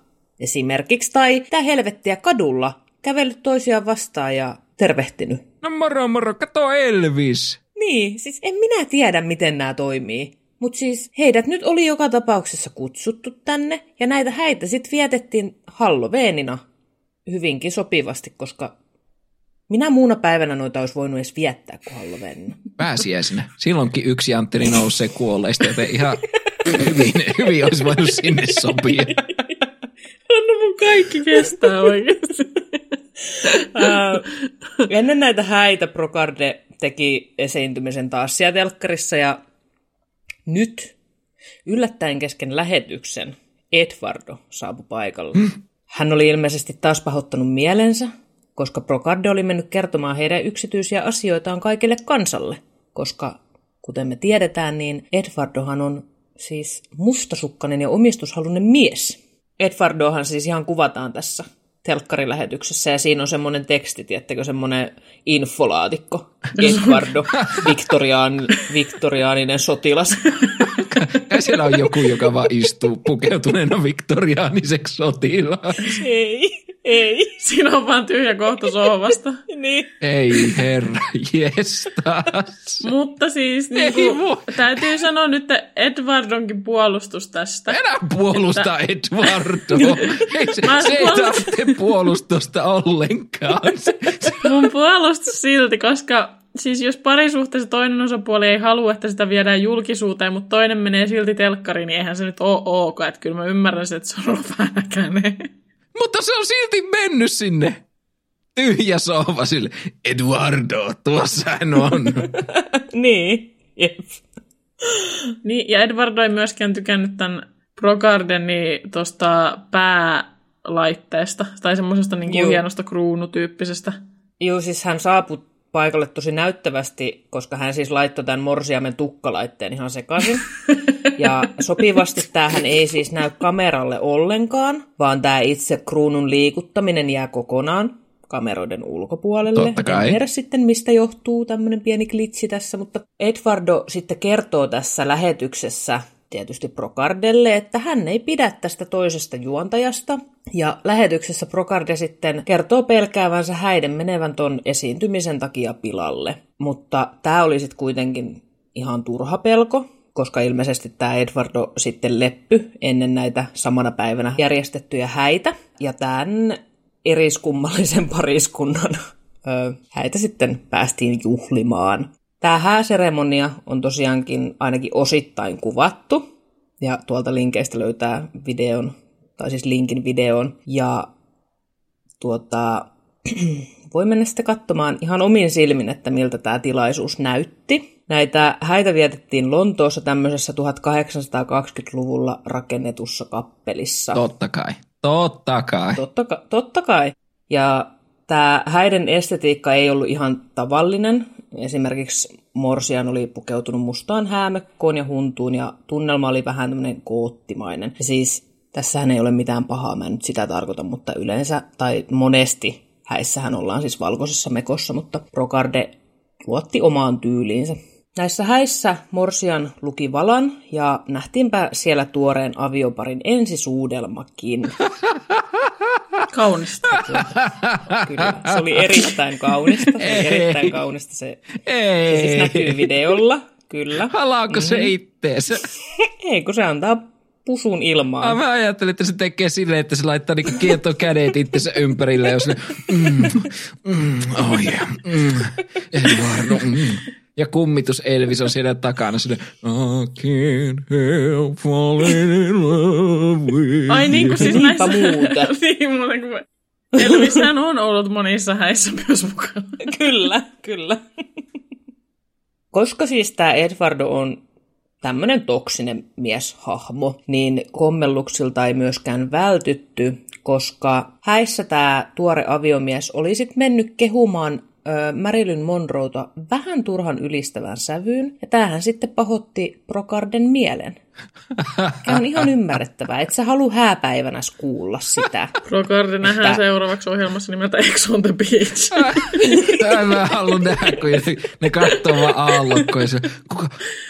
esimerkiksi. Tai tämä helvettiä kadulla kävellyt toisiaan vastaan ja tervehtinyt. No moro moro, kato Elvis. Niin, siis en minä tiedä, miten nämä toimii. Mutta siis heidät nyt oli joka tapauksessa kutsuttu tänne, ja näitä häitä sitten vietettiin Halloweenina hyvinkin sopivasti, koska Minä muuna päivänä noita olisi voinut edes viettää kuin Halloween. Pääsiäisenä. Silloinkin yksi Antteri nousee kuolleista, joten ihan hyvin, hyvin olisi voinut sinne sopia. Anna mun kaikki kestää oikeasti. Uh, ennen näitä häitä Procarde teki esiintymisen taas siellä telkkarissa ja nyt yllättäen kesken lähetyksen Edvardo saapui paikalle. Hmm. Hän oli ilmeisesti taas pahoittanut mielensä, koska Procarde oli mennyt kertomaan heidän yksityisiä asioitaan kaikille kansalle, koska kuten me tiedetään, niin Edvardohan on siis mustasukkainen ja omistushalunen mies. Edvardohan siis ihan kuvataan tässä telkkarilähetyksessä ja siinä on semmoinen teksti, tiettäkö, semmoinen infolaatikko. Edvardo, viktoriaan, viktoriaaninen sotilas. Ja siellä on joku, joka vaan istuu pukeutuneena viktoriaaniseksi sotilaaksi. Ei, ei. Siinä on vaan tyhjä kohta sohvasta. niin. Ei herra, jestas. Mutta siis Ei niin voi. täytyy sanoa nyt Edwardonkin puolustus tästä. Älä puolusta Eduardo. Ei se, Mä se ei puolustan- tarvitse puolustusta ollenkaan. Mun puolustus silti, koska siis jos parisuhteessa toinen osapuoli ei halua, että sitä viedään julkisuuteen, mutta toinen menee silti telkkariin, niin eihän se nyt ole ok. Että kyllä mä ymmärrän että se on ollut vähän. Mutta se on silti mennyt sinne. Tyhjä sohva sille. Eduardo, tuossa hän on. Niin, jep. Niin, ja Edward ei myöskään tykännyt tämän Procardeni tuosta päälaitteesta, tai semmoisesta niin hienosta kruunutyyppisestä. Joo, siis hän saapui paikalle tosi näyttävästi, koska hän siis laittoi tämän morsiamen tukkalaitteen ihan sekaisin. Ja sopivasti tämähän ei siis näy kameralle ollenkaan, vaan tämä itse kruunun liikuttaminen jää kokonaan kameroiden ulkopuolelle. Totta kai. En tiedä sitten, mistä johtuu tämmöinen pieni klitsi tässä, mutta Edvardo sitten kertoo tässä lähetyksessä tietysti Procardelle, että hän ei pidä tästä toisesta juontajasta. Ja lähetyksessä Procarde sitten kertoo pelkäävänsä häiden menevän ton esiintymisen takia pilalle. Mutta tämä oli sitten kuitenkin ihan turha pelko, koska ilmeisesti tämä Edvardo sitten leppy ennen näitä samana päivänä järjestettyjä häitä. Ja tämän eriskummallisen pariskunnan häitä sitten päästiin juhlimaan. Tämä hääseremonia on tosiaankin ainakin osittain kuvattu, ja tuolta linkeistä löytää videon, tai siis linkin videoon, ja tuota, voi mennä sitten katsomaan ihan omin silmin, että miltä tämä tilaisuus näytti. Näitä häitä vietettiin Lontoossa tämmöisessä 1820-luvulla rakennetussa kappelissa. Totta kai. Totta kai. Totta, ka- totta kai. Ja tämä häiden estetiikka ei ollut ihan tavallinen. Esimerkiksi Morsian oli pukeutunut mustaan häämekkoon ja huntuun ja tunnelma oli vähän tämmöinen koottimainen. Ja siis tässähän ei ole mitään pahaa, mä en nyt sitä tarkoita, mutta yleensä tai monesti häissähän ollaan siis valkoisessa mekossa, mutta Procarde luotti omaan tyyliinsä. Näissä häissä Morsian luki valan ja nähtiinpä siellä tuoreen avioparin ensisuudelmakin. Kaunista. Kyllä, se oli erittäin kaunista. Se oli Ei. erittäin kaunista. Se, se Ei. siis näkyy videolla, kyllä. Halaako se itteensä? Ei, kun se antaa pusun Ah, ilmaan. mä ajattelin, että se tekee silleen, että se laittaa niinku kietto kädet itsensä ympärille, jos ne, mm, mm, oh yeah, mm, Eduardo, mm. Ja kummitus Elvis on siellä takana sille, I can't help falling in love with Ai niin kuin siis näissä... muuta. niin, muuten kuin... Elvishän on ollut monissa häissä myös mukana. Kyllä, kyllä. Koska siis tämä Edvardo on tämmöinen toksinen mieshahmo, niin kommelluksilta ei myöskään vältytty, koska häissä tämä tuore aviomies oli sitten mennyt kehumaan ö, Marilyn Monroeta vähän turhan ylistävän sävyyn, ja tämähän sitten pahotti Procarden mielen. Ja on ihan ymmärrettävää, että sä halua hääpäivänä kuulla sitä. Procardi nähdään Että- seuraavaksi ohjelmassa nimeltä Ex on the Beach. Tämä mä haluan nähdä, kun ne, katsoo vaan aallokkoa ja se, kuka,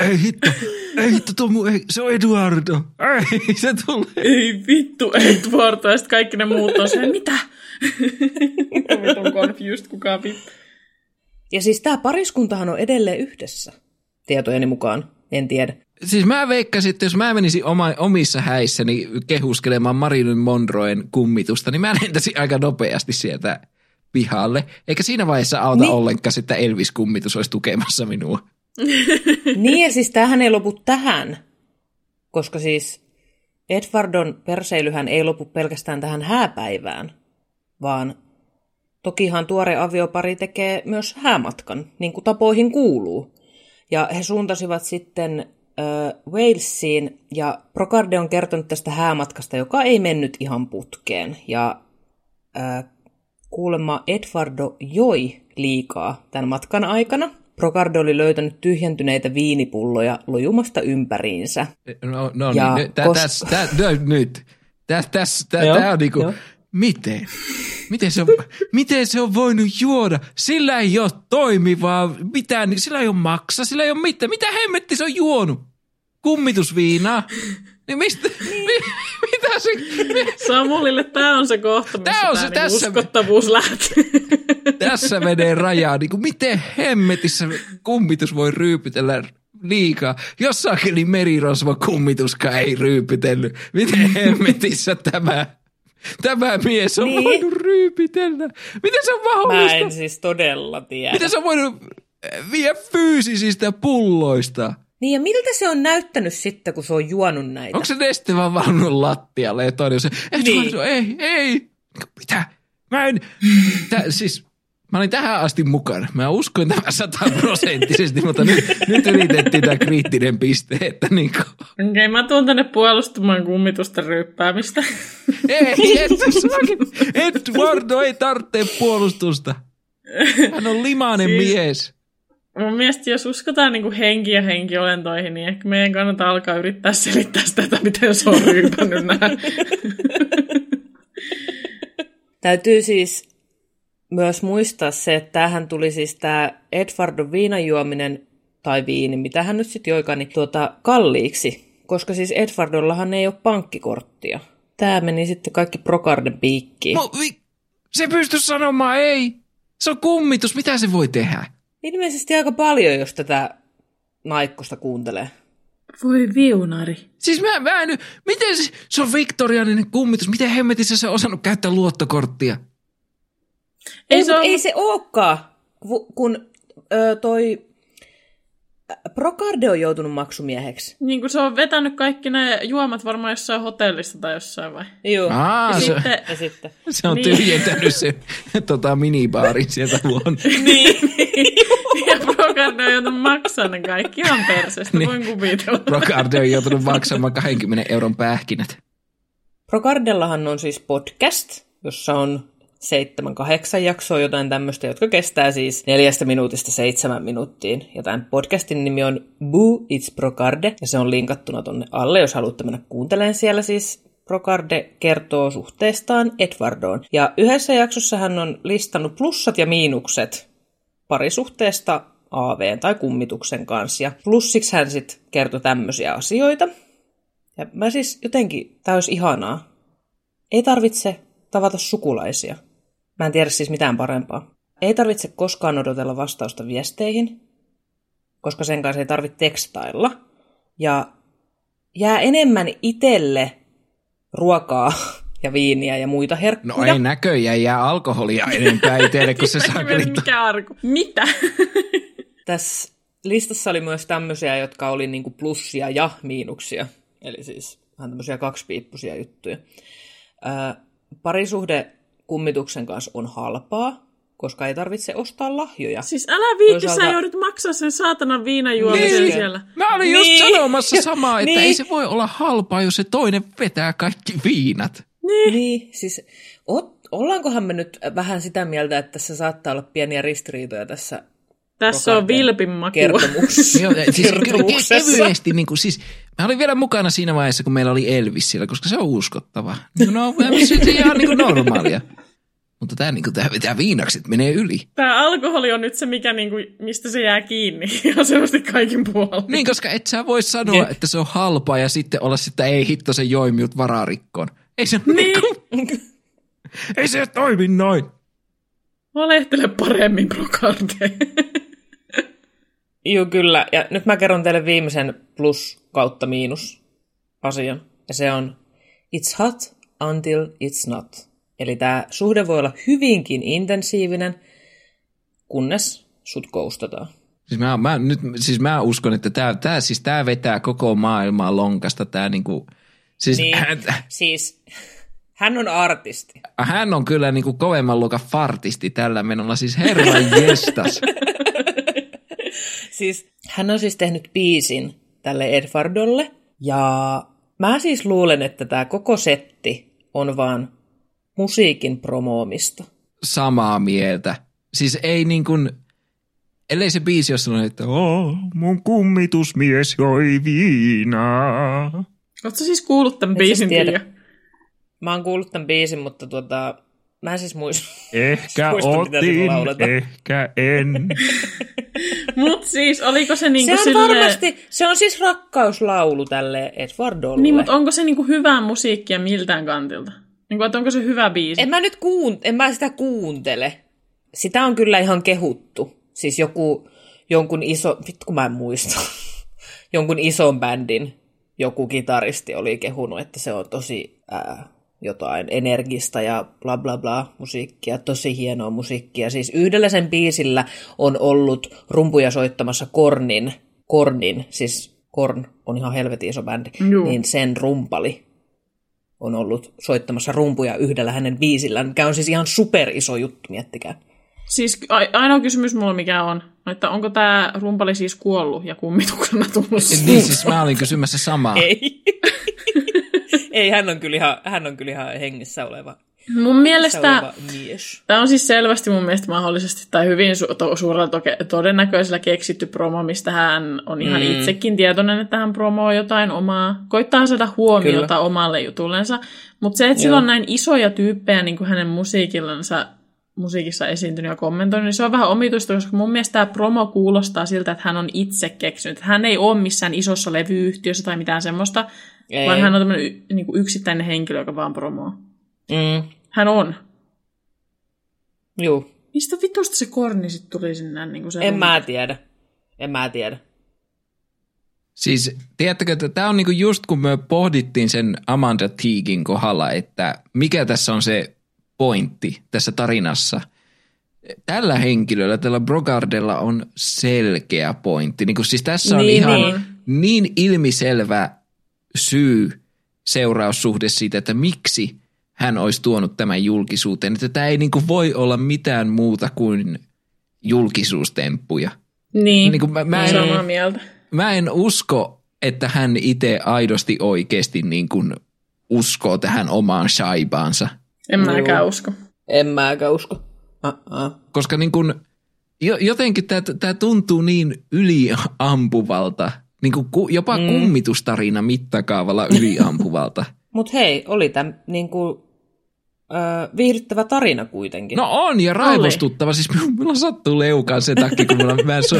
ei hitto, ei hitto, tuo mun, ei, se on Eduardo, ei, se tulee. Ei vittu, Edward. Ja sitten kaikki ne muut on se, mitä? Vitun confused, kukaan vittu. Ja siis tämä pariskuntahan on edelleen yhdessä, tietojeni mukaan, en tiedä. Siis mä veikkasin, että jos mä menisin oma, omissa häissäni kehuskelemaan Marilyn Monroen kummitusta, niin mä lentäisin aika nopeasti sieltä pihalle. Eikä siinä vaiheessa auta niin. ollenkaan, että Elvis-kummitus olisi tukemassa minua. niin ja siis tämähän ei lopu tähän, koska siis Edwardon perseilyhän ei lopu pelkästään tähän hääpäivään, vaan tokihan tuore aviopari tekee myös häämatkan, niin kuin tapoihin kuuluu. Ja he suuntasivat sitten äh, Walesiin, ja Procarde on kertonut tästä häämatkasta, joka ei mennyt ihan putkeen. Ja äh, kuulemma Edvardo joi liikaa tämän matkan aikana – Procardo oli löytänyt tyhjentyneitä viinipulloja lojumasta ympäriinsä. No, no ja niin, tä, kos... täs, tä, tä, nyt. Tässä täs, tä, tää on niinku, miten? Miten se, on, miten se on voinut juoda? Sillä ei ole toimivaa mitään, sillä ei ole maksa, sillä ei ole mitään. Mitä hemmetti se on juonut? Kummitusviinaa? Niin mistä, niin. Mi, mitä se... Samulille tämä on se kohta, missä tämä on se, tämä niinku tässä, uskottavuus lähtee. Tässä menee rajaa. Niin kuin miten hemmetissä kummitus voi ryypytellä liikaa. Jos saakeli merirosvo kummituskaan ei ryypytellyt. Miten hemmetissä tämä, tämä mies on niin. voinut ryypitellä? Miten se on mahdollista? Mä en siis todella tiedä. Miten se on voinut vie fyysisistä pulloista? Niin ja miltä se on näyttänyt sitten, kun se on juonut näitä? Onko se neste vaan valunut lattialle ja toinen se, et niin. ei, ei, mitä? Mä en, Tää, siis Mä olin tähän asti mukana. Mä uskoin tämän sataprosenttisesti, mutta nyt, nyt yritettiin tämä kriittinen piste. Että niin kuin... Okei, okay, mä tuun tänne puolustamaan kummitusta ryppäämistä. Ei, et, Eduardo ei tarvitse puolustusta. Hän on limainen siis, mies. Mun mielestä jos uskotaan niin kuin henki ja henkiolentoihin, niin ehkä meidän kannattaa alkaa yrittää selittää sitä, että miten se on ryypännyt nämä. Täytyy siis myös muistaa se, että tämähän tuli siis tämä Edwardon viinajuominen, tai viini, mitä hän nyt sitten joikaan, niin tuota, kalliiksi, koska siis Edwardollahan ei ole pankkikorttia. Tämä meni sitten kaikki Procarden piikkiin. No, vi- se pysty sanomaan ei. Se on kummitus, mitä se voi tehdä? Ilmeisesti aika paljon, jos tätä naikkosta kuuntelee. Voi viunari. Siis mä, mä en, miten se, se on viktorianinen kummitus, miten hemmetissä se on osannut käyttää luottokorttia? Ei, ei, se, ole... ei se olekaan, kun ö, toi Procarde on joutunut maksumieheksi. Niin kuin se on vetänyt kaikki ne juomat varmaan jossain hotellissa tai jossain vai? Joo. Aa, ja, se, sitten, ja sitten. se on niin. tyhjentänyt se tota, minibaarin sieltä luon. niin, niin. Ja Procarde on joutunut maksamaan ne kaikki ihan persestä, niin. voin kuvitella. Procarde on joutunut maksamaan 20 euron pähkinät. Procardellahan on siis podcast, jossa on seitsemän, kahdeksan jaksoa, jotain tämmöistä, jotka kestää siis neljästä minuutista seitsemän minuuttiin. Ja tämän podcastin nimi on Boo It's Procarde, ja se on linkattuna tonne alle, jos haluatte mennä kuuntelemaan siellä siis Procarde kertoo suhteestaan Edwardoon. Ja yhdessä jaksossa hän on listannut plussat ja miinukset parisuhteesta AV tai kummituksen kanssa. Ja plussiksi hän sitten kertoi tämmöisiä asioita. Ja mä siis jotenkin, tää olisi ihanaa. Ei tarvitse tavata sukulaisia. Mä en tiedä siis mitään parempaa. Ei tarvitse koskaan odotella vastausta viesteihin, koska sen kanssa ei tarvitse tekstailla. Ja jää enemmän itelle ruokaa ja viiniä ja muita herkkuja. No ei näköjään jää alkoholia enempää itselle, kun se saa Mikä arku? Mitä? Tässä listassa oli myös tämmöisiä, jotka oli niinku plussia ja miinuksia. Eli siis vähän tämmöisiä kaksipiippusia juttuja. Ää, parisuhde kummituksen kanssa on halpaa, koska ei tarvitse ostaa lahjoja. Siis älä viitti, Toisaalta... sä joudut maksaa sen saatanan viinajuomisen niin. siellä. Mä olin just niin. sanomassa samaa, että niin. ei se voi olla halpaa, jos se toinen vetää kaikki viinat. Niin. niin siis o, ollaankohan me nyt vähän sitä mieltä, että tässä saattaa olla pieniä ristiriitoja tässä tässä on vilpin maku. Kertomus. Joo, siis kevyesti, niin kuin, siis, mä olin vielä mukana siinä vaiheessa, kun meillä oli Elvis siellä, koska se on uskottava. No, se on ihan niin kuin normaalia. Mutta tämä, niin tämä, tämä viinakset menee yli. Tämä alkoholi on nyt se, mikä, niin kuin, mistä se jää kiinni ihan selvästi kaikin puolin. Niin, koska et sä voi sanoa, yeah. että se on halpaa ja sitten olla sitä ei hitto se joimiut vararikkoon. Ei se niin. niin kuin, ei se toimi noin. Valehtele paremmin, Brocarde. Joo, kyllä. Ja nyt mä kerron teille viimeisen plus kautta miinus asian. Ja se on It's hot until it's not. Eli tämä suhde voi olla hyvinkin intensiivinen, kunnes sut koustataan. Siis mä, mä, nyt, siis mä uskon, että tämä, tämä, siis tämä vetää koko maailmaa lonkasta. Tämä niinku, siis, Niin, hän, siis hän on artisti. hän on kyllä niinku kovemman luokan fartisti tällä menolla. Siis herran jestas. Siis hän on siis tehnyt biisin tälle Edvardolle, ja mä siis luulen, että tämä koko setti on vaan musiikin promoomista. Samaa mieltä. Siis ei niin kuin, ellei se biisi ole sellainen, että oh, mun kummitusmies joi viinaa. Oletko siis kuullut tämän Et biisin, tiedä. Tiia? Mä oon kuullut tämän biisin, mutta tuota, mä en siis muista. Ehkä Muista, otin, ehkä en. Mut siis, oliko se niinku Se on silleen... varmasti, se on siis rakkauslaulu tälle Edvardolle. Niin, mutta onko se niinku hyvää musiikkia miltään kantilta? Niinku, että onko se hyvä biisi? En mä nyt kuun, en mä sitä kuuntele. Sitä on kyllä ihan kehuttu. Siis joku, jonkun iso, vittu kun mä en muista, jonkun ison bändin joku kitaristi oli kehunut, että se on tosi ää, jotain energista ja bla bla bla musiikkia, tosi hienoa musiikkia. Siis yhdellä sen biisillä on ollut rumpuja soittamassa Kornin, Kornin, siis Korn on ihan helvetin iso bändi, Juu. niin sen rumpali on ollut soittamassa rumpuja yhdellä hänen biisillään, mikä on siis ihan super iso juttu, miettikää. Siis a- ainoa kysymys mulla mikä on, että onko tämä rumpali siis kuollut ja kummituksena tullut? niin siis mä olin kysymässä samaa. Ei. Ei, hän on kyllä ihan, hän on kyllä ihan hengissä oleva, Mun mielestä tämä on siis selvästi mun mielestä mahdollisesti tai hyvin su- to- suurella toke- todennäköisellä keksitty promo, mistä hän on ihan mm. itsekin tietoinen, että hän promoo jotain omaa, koittaa saada huomiota Kyllä. omalle jutullensa. Mutta se, että sillä on näin isoja tyyppejä niin kuin hänen musiikillansa musiikissa esiintynyt ja kommentoinut, niin se on vähän omituista, koska mun mielestä tämä promo kuulostaa siltä, että hän on itse keksinyt. Hän ei ole missään isossa levyyhtiössä tai mitään semmoista, Ei. vaan hän on tämmöinen y- niin kuin yksittäinen henkilö, joka vaan promoo. Mm, Hän on. juu, Mistä vitusta se korni sitten tuli sinne? Niin kuin se en rumpu? mä tiedä. En mä tiedä. Siis tiedättekö, että tämä on niinku just kun me pohdittiin sen Amanda Teagin kohdalla, että mikä tässä on se pointti tässä tarinassa. Tällä henkilöllä, tällä Brogardella on selkeä pointti. Niin siis tässä on Niin, ihan niin. niin ilmiselvä syy seuraussuhde siitä, että miksi hän olisi tuonut tämän julkisuuteen. Että tämä ei niinku voi olla mitään muuta kuin julkisuustemppuja. Niin, Niin kuin mä, mä, en, samaa mieltä. mä en usko, että hän itse aidosti oikeasti niin kuin uskoo tähän omaan shaibaansa. En Joo. mäkään usko. En mäkään usko. Uh-uh. Koska niin kuin, jo, jotenkin tämä tuntuu niin yliampuvalta, niin kuin ku, jopa mm. kummitustarina mittakaavalla yliampuvalta. Mutta hei, oli tämä niinku, ö, viihdyttävä tarina kuitenkin. No on ja raivostuttava. Siis mulla sattuu leukaan sen takia, kun mulla, mä, su,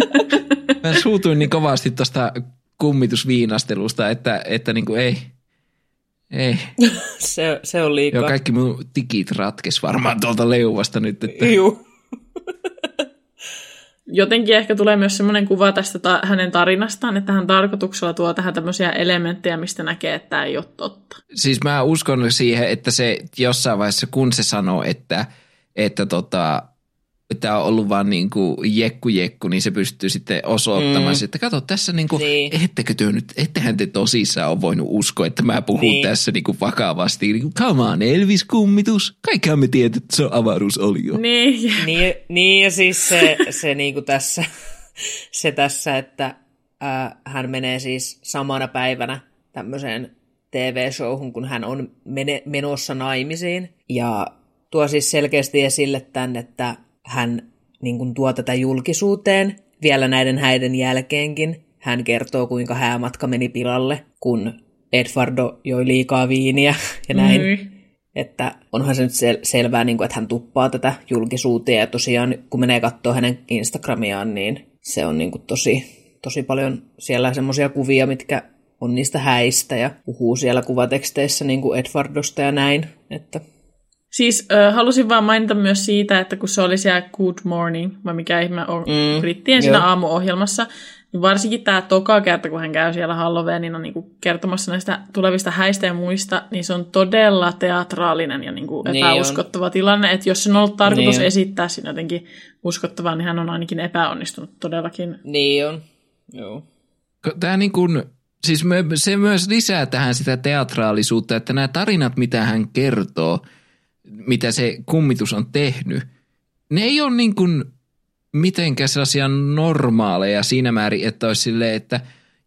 mä suutuin niin kovasti tuosta kummitusviinastelusta, että, että niin kuin ei, ei. Se, se on liikaa. Joo, kaikki mun tikit ratkes varmaan tuolta leuvasta nyt. Että... Juu. Jotenkin ehkä tulee myös semmoinen kuva tästä ta- hänen tarinastaan, että hän tarkoituksella tuo tähän tämmöisiä elementtejä, mistä näkee, että tämä ei ole totta. Siis mä uskon siihen, että se jossain vaiheessa, kun se sanoo, että, että tota, tämä on ollut vaan niin kuin jekku jekku, niin se pystyy sitten osoittamaan, mm. että kato tässä niin kuin, Niin. niin. ettekö te nyt, ettehän te tosissaan ole voinut uskoa, että mä puhun Niin. niin. tässä niin kuin vakavasti. Niin kuin, come on, Elvis-kummitus, kaikkihan me tiedät, että se on avaruusolio. Niin, ja- Niin, niin ja siis se, se niinku tässä, se tässä, että ää, hän menee siis samana päivänä tämmöiseen TV-showhun, kun hän on mene, menossa naimisiin. Ja tuo siis selkeästi esille tämän, että hän niin kuin tuo tätä julkisuuteen vielä näiden häiden jälkeenkin. Hän kertoo, kuinka häämatka meni pilalle, kun Edvardo joi liikaa viiniä ja näin. Niin. Että onhan se nyt sel- selvää, niin kuin, että hän tuppaa tätä julkisuuteen ja tosiaan kun menee katsoa hänen Instagramiaan, niin se on niin kuin tosi, tosi paljon siellä semmoisia kuvia, mitkä on niistä häistä ja puhuu siellä kuvateksteissä niin kuin Edvardosta ja näin. Että Siis äh, halusin vaan mainita myös siitä, että kun se oli siellä Good Morning, vai mikä ihme on Mm, brittien siinä aamuohjelmassa, Varsinkin tämä toka kerta, kun hän käy siellä Halloweenina niin kuin kertomassa näistä tulevista häistä ja muista, niin se on todella teatraalinen ja niin kuin Niin epäuskottava on. tilanne. Että jos sen on ollut tarkoitus Niin on. esittää siinä jotenkin uskottavaa, niin hän on ainakin epäonnistunut todellakin. Niin on. Joo. Tämä niin kuin, siis me, se myös lisää tähän sitä teatraalisuutta, että nämä tarinat, mitä hän kertoo, mitä se kummitus on tehnyt, ne ei ole niin kuin mitenkään sellaisia normaaleja siinä määrin, että olisi silleen, että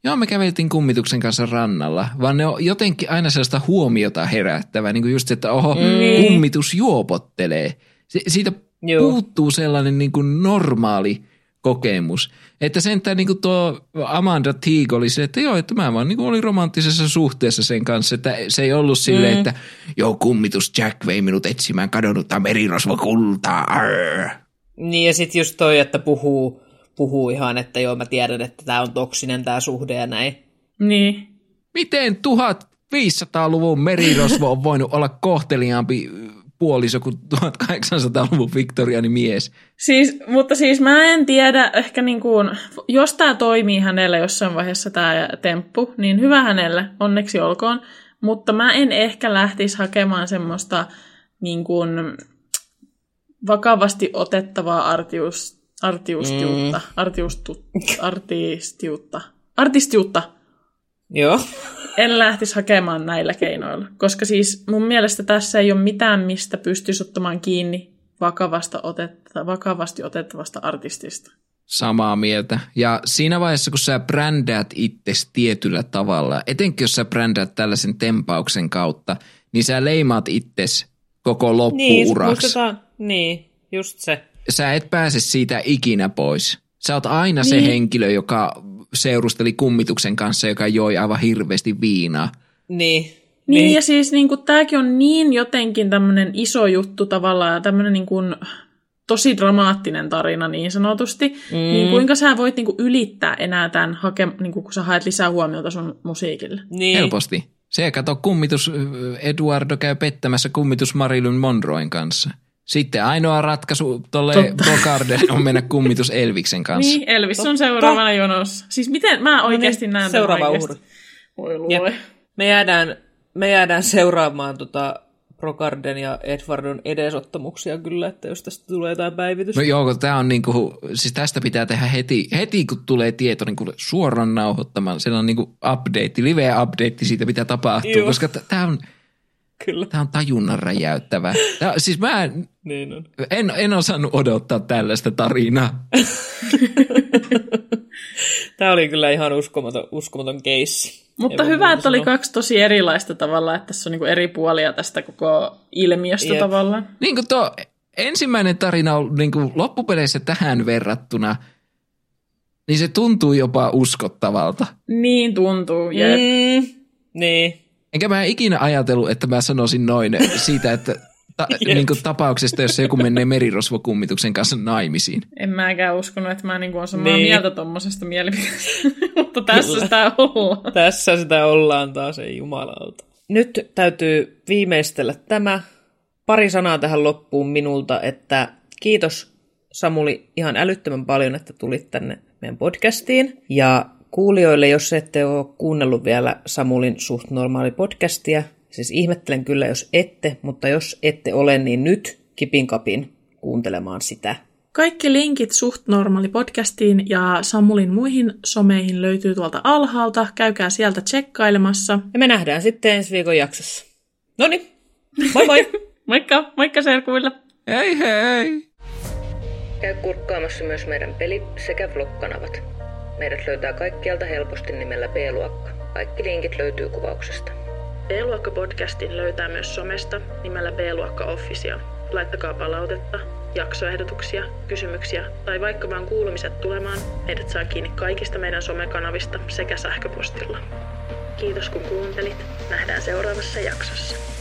joo me käveltiin kummituksen kanssa rannalla, vaan ne on jotenkin aina sellaista huomiota herättävää, niin kuin just, että oho, Niin. kummitus juopottelee. Se, siitä Joo. puuttuu sellainen niin kuin normaali kokemus. Että sentään niin kuin tuo Amanda Teague oli se, että joo, että mä vaan niin kuin olin romanttisessa suhteessa sen kanssa, että se ei ollut silleen, mm. että joo, kummitus Jack vei minut etsimään kadonnutta merirosvokultaa. Arr. Niin ja sitten just toi, että puhuu, puhuu ihan, että joo mä tiedän, että tämä on toksinen tämä suhde ja näin. Niin. Miten 1500-luvun merirosvo on voinut olla kohteliaampi puoliso kuin 1800-luvun Victorianin mies? Siis, mutta siis mä en tiedä, ehkä niin kuin, jos tämä toimii hänelle jossain vaiheessa tämä temppu, niin hyvä hänelle, onneksi olkoon. Mutta mä en ehkä lähtisi hakemaan semmoista niin kuin, vakavasti otettavaa artius, artiustiutta, mm. artiustu, artistiutta, artistiutta. Joo. En lähtisi hakemaan näillä keinoilla, koska siis mun mielestä tässä ei ole mitään, mistä pystyisi ottamaan kiinni vakavasta otetta, vakavasti otettavasta artistista. Samaa mieltä. Ja siinä vaiheessa, kun sä brändäät itsesi tietyllä tavalla, etenkin jos sä brändäät tällaisen tempauksen kautta, niin sä leimaat itsesi koko Niin, loppuuraksi. muistetaan. Niin, just se. sä et pääse siitä ikinä pois. Sä oot aina niin. se henkilö, joka seurusteli kummituksen kanssa, joka joi aivan hirveästi viinaa. Niin. Niin, niin. ja siis niin tämäkin on niin jotenkin tämmöinen iso juttu tavallaan, ja tämmöinen niin kuin, tosi dramaattinen tarina niin sanotusti, mm. niin kuinka sä voit niin kuin, ylittää enää tämän, hake, niin kuin, kun sä haet lisää huomiota sun musiikille? Niin. Helposti. Se kato, kummitus Eduardo käy pettämässä kummitus Marilyn Monroen kanssa. Sitten ainoa ratkaisu tolle Bogarde on mennä kummitus Elviksen kanssa. Niin, Elvis on seuraavana jonossa. Siis miten mä oikeasti niin, näen seuraava uhri. Voi. Me jäädään, me jäädään seuraamaan tota Procarden ja Edwardon edesottamuksia kyllä, että jos tästä tulee jotain päivitystä. No joo, tämä on niinku, siis tästä pitää tehdä heti, heti kun tulee tieto niin kuin suoraan nauhoittamaan. Siellä on niinku update, live-update siitä, mitä tapahtuu, Joo. koska tämä on, Kyllä. tää on tajunnan räjäyttävä. Tää, siis mä en, Niin on. en, en osannut odottaa tällaista tarinaa. Tämä oli kyllä ihan uskomaton, uskomaton keissi. Mutta Ei hyvä, että oli kaksi tosi erilaista tavalla, että tässä on niin eri puolia tästä koko ilmiöstä Jep. tavallaan. Niin kuin tuo ensimmäinen tarina on niin kuin loppupeleissä tähän verrattuna, niin se tuntuu jopa uskottavalta. Niin tuntuu. Jep. Mm, niin. Enkä mä ikinä ajatellut, että mä sanoisin noin siitä, että ta, Jep. niin kuin tapauksesta, jos joku menee merirosvokummituksen kanssa naimisiin. En mäkään uskonut, että mä niinku olen samaa Niin. mieltä tuommoisesta mielipiteestä. Mutta tässä Kyllä. sitä ollaan. Tässä sitä ollaan taas, ei jumalauta. Nyt täytyy viimeistellä tämä. Pari sanaa tähän loppuun minulta, että kiitos Samuli ihan älyttömän paljon, että tulit tänne meidän podcastiin. Ja kuulijoille, jos ette ole kuunnellut vielä Samulin suht normaali podcastia, siis ihmettelen kyllä, jos ette, mutta jos ette ole, niin nyt kipin kapin kuuntelemaan sitä. Kaikki linkit Suht Normaali podcastiin ja Samulin muihin someihin löytyy tuolta alhaalta. Käykää sieltä tsekkailemassa. Ja me nähdään sitten ensi viikon jaksossa. No niin, moi moi! Moikka! Moikka serkuille! Hei hei! Käy kurkkaamassa myös meidän peli- sekä vlog-kanavat. Meidät löytää kaikkialta helposti nimellä B-luokka. Kaikki linkit löytyy kuvauksesta. B-luokka-podcastin löytää myös somesta nimellä B-luokka Official. Laittakaa palautetta, jaksoehdotuksia, kysymyksiä tai vaikka vaan kuulumiset tulemaan. Meidät saa kiinni kaikista meidän somekanavista sekä sähköpostilla. Kiitos kun kuuntelit. Nähdään seuraavassa jaksossa.